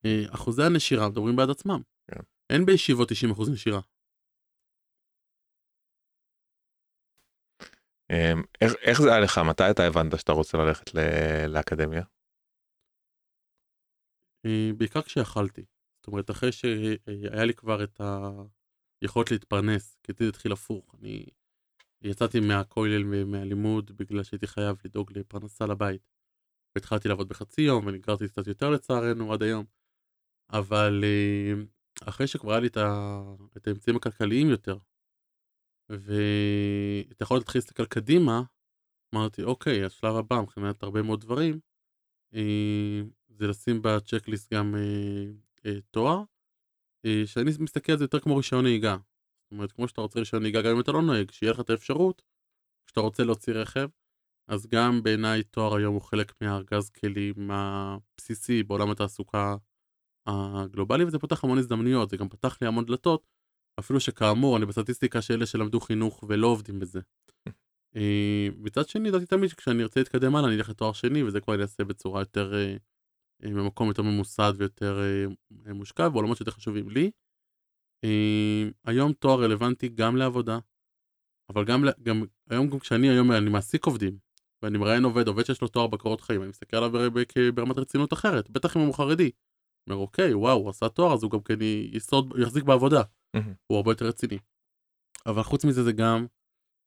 Speaker 3: אה, אחוזי הנשירה מדברים בעד עצמם. Yeah. כן. אין בישיבות 90% נשירה.
Speaker 2: אמ, איך, איך זה היה לך? מתי אתה הבנת שאתה רוצה ללכת לאקדמיה?
Speaker 3: אה, בעיקר כשיכלתי. זאת אומרת, אחרי שהיה לי כבר את היכולת להתפרנס, כי זה התחיל הפוך. אני יצאתי מהכולל ומהלימוד בגלל שהייתי חייב לדאוג לפרנסה לבית. והתחלתי לעבוד בחצי יום ונגררתי קצת יותר לצערנו עד היום. אבל אה, אחרי שכבר היה לי את, ה... את האמצעים הכלכליים יותר, ואתה יכול להתחיל להסתכל קדימה, אמרתי אוקיי, השלב הבא מבחינת הרבה מאוד דברים, אה, זה לשים בצ'קליסט גם אה, תואר, שאני מסתכל על זה יותר כמו רישיון נהיגה. אומרת, כמו שאתה רוצה רישיון נהיגה, גם אם אתה לא נוהג, שיהיה לך את האפשרות, כשאתה רוצה להוציא רכב, אז גם בעיניי תואר היום הוא חלק מהארגז כלים הבסיסי בעולם התעסוקה הגלובלי, וזה פותח המון הזדמנויות, זה גם פתח לי המון דלתות, אפילו שכאמור, אני בסטטיסטיקה של אלה שלמדו חינוך ולא עובדים בזה. אה, מצד שני, ידעתי תמיד שכשאני ארצה להתקדם הלאה, אני אלך לתואר שני, וזה כבר אני אעשה בצורה יותר, אה, אה, במקום יותר ממוסד ויותר מושקע, בעולמות שיותר חשובים לי. אה, היום תואר רלוונטי גם לעבודה, אבל גם, גם היום גם כשאני היום אני מעסיק עובדים, ואני מראיין עובד, עובד שיש לו תואר בקורות חיים, אני מסתכל עליו ברמת רצינות אחרת, בטח אם הוא חרדי. אומר אוקיי, וואו, הוא עשה תואר, אז הוא גם כן יסוד, יחזיק בעבודה. הוא הרבה יותר רציני. אבל חוץ מזה זה גם,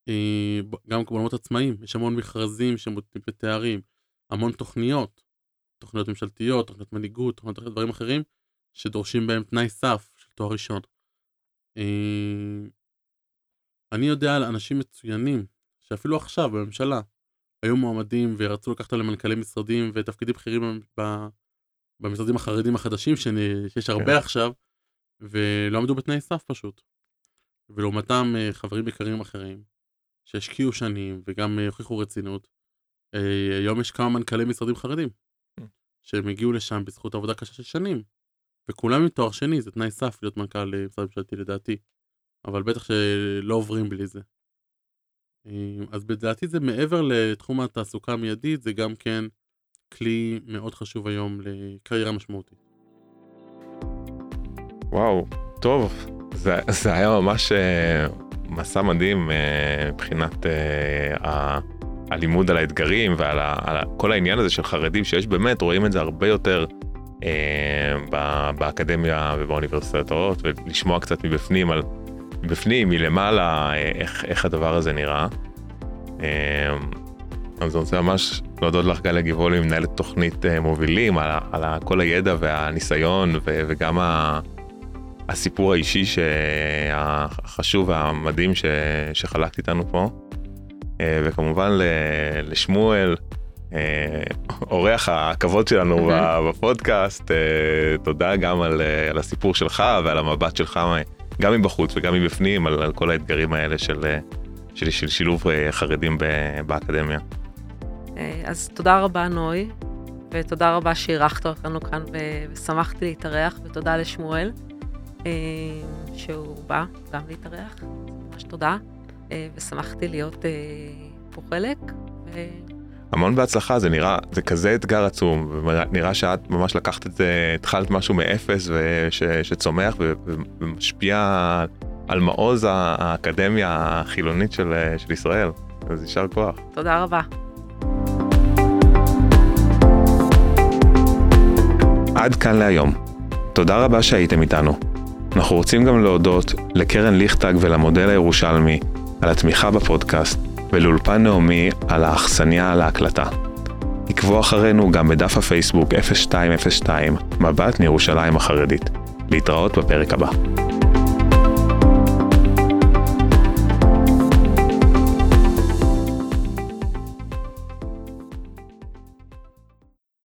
Speaker 3: אה, גם בעולמות עצמאיים, יש המון מכרזים שמותנים בתארים, המון תוכניות, תוכניות ממשלתיות, תוכניות מנהיגות, תוכניות דברים אחרים, שדורשים בהם תנאי סף של תואר ראשון. אה, אני יודע על אנשים מצוינים, שאפילו עכשיו בממשלה, היו מועמדים ורצו לקחת עליהם מנכ"לי משרדים ותפקידים בכירים במשרדים החרדים החדשים שיש הרבה
Speaker 2: כן.
Speaker 3: עכשיו, ולא עמדו בתנאי סף פשוט. ולעומתם אה, חברים יקרים אחרים, שהשקיעו שנים וגם אה, הוכיחו רצינות. היום יש כמה מנכ"לי משרדים חרדים, שהם הגיעו לשם בזכות עבודה קשה של שנים. וכולם עם תואר שני, זה תנאי סף להיות מנכ"ל אה, משרד ממשלתי לדעתי. אבל בטח שלא עוברים בלי זה. אה, אז לדעתי זה מעבר לתחום התעסוקה המיידית, זה גם כן כלי מאוד חשוב היום לקריירה משמעותית.
Speaker 2: וואו, טוב, זה, זה היה ממש אה, מסע מדהים אה, מבחינת ה- הלימוד על האתגרים ועל ה, על ה, כל העניין הזה של חרדים, שיש באמת, רואים את זה הרבה יותר באקדמיה ובאוניברסיטאות, ולשמוע קצת מבפנים על, מבפנים, מלמעלה, אה, איך, איך הדבר הזה נראה. אה, אז אני רוצה ממש להודות לך גליה גבעולי, מנהלת תוכנית אה, מובילים, על, על כל הידע והניסיון ו, וגם ה, הסיפור האישי החשוב והמדהים ש, שחלקת איתנו פה. אה, וכמובן לשמואל, אה, אורח הכבוד שלנו בפודקאסט, אה, תודה גם על, אה, על הסיפור שלך ועל המבט שלך, גם מבחוץ וגם מבפנים, על, על כל האתגרים האלה של, אה, של, של שילוב אה, חרדים באקדמיה.
Speaker 1: אה, אז תודה רבה, נוי, ותודה רבה שאירחת אותנו כאן, ושמחתי להתארח, ותודה לשמואל, אה, שהוא בא גם להתארח, ממש תודה, אה, ושמחתי להיות אה, פה חלק, ו...
Speaker 2: המון בהצלחה, זה נראה, זה כזה אתגר עצום, ונראה שאת ממש לקחת את זה, התחלת משהו מאפס וש, שצומח ו, ומשפיע על מעוז האקדמיה החילונית של, של ישראל, אז יישר כוח.
Speaker 1: תודה רבה.
Speaker 2: עד כאן להיום. תודה רבה שהייתם איתנו. אנחנו רוצים גם להודות לקרן ליכטג ולמודל הירושלמי על התמיכה בפודקאסט ולאולפן נעמי על האכסניה להקלטה. עקבו אחרינו גם בדף הפייסבוק 0202 מבט מירושלים החרדית. להתראות בפרק הבא.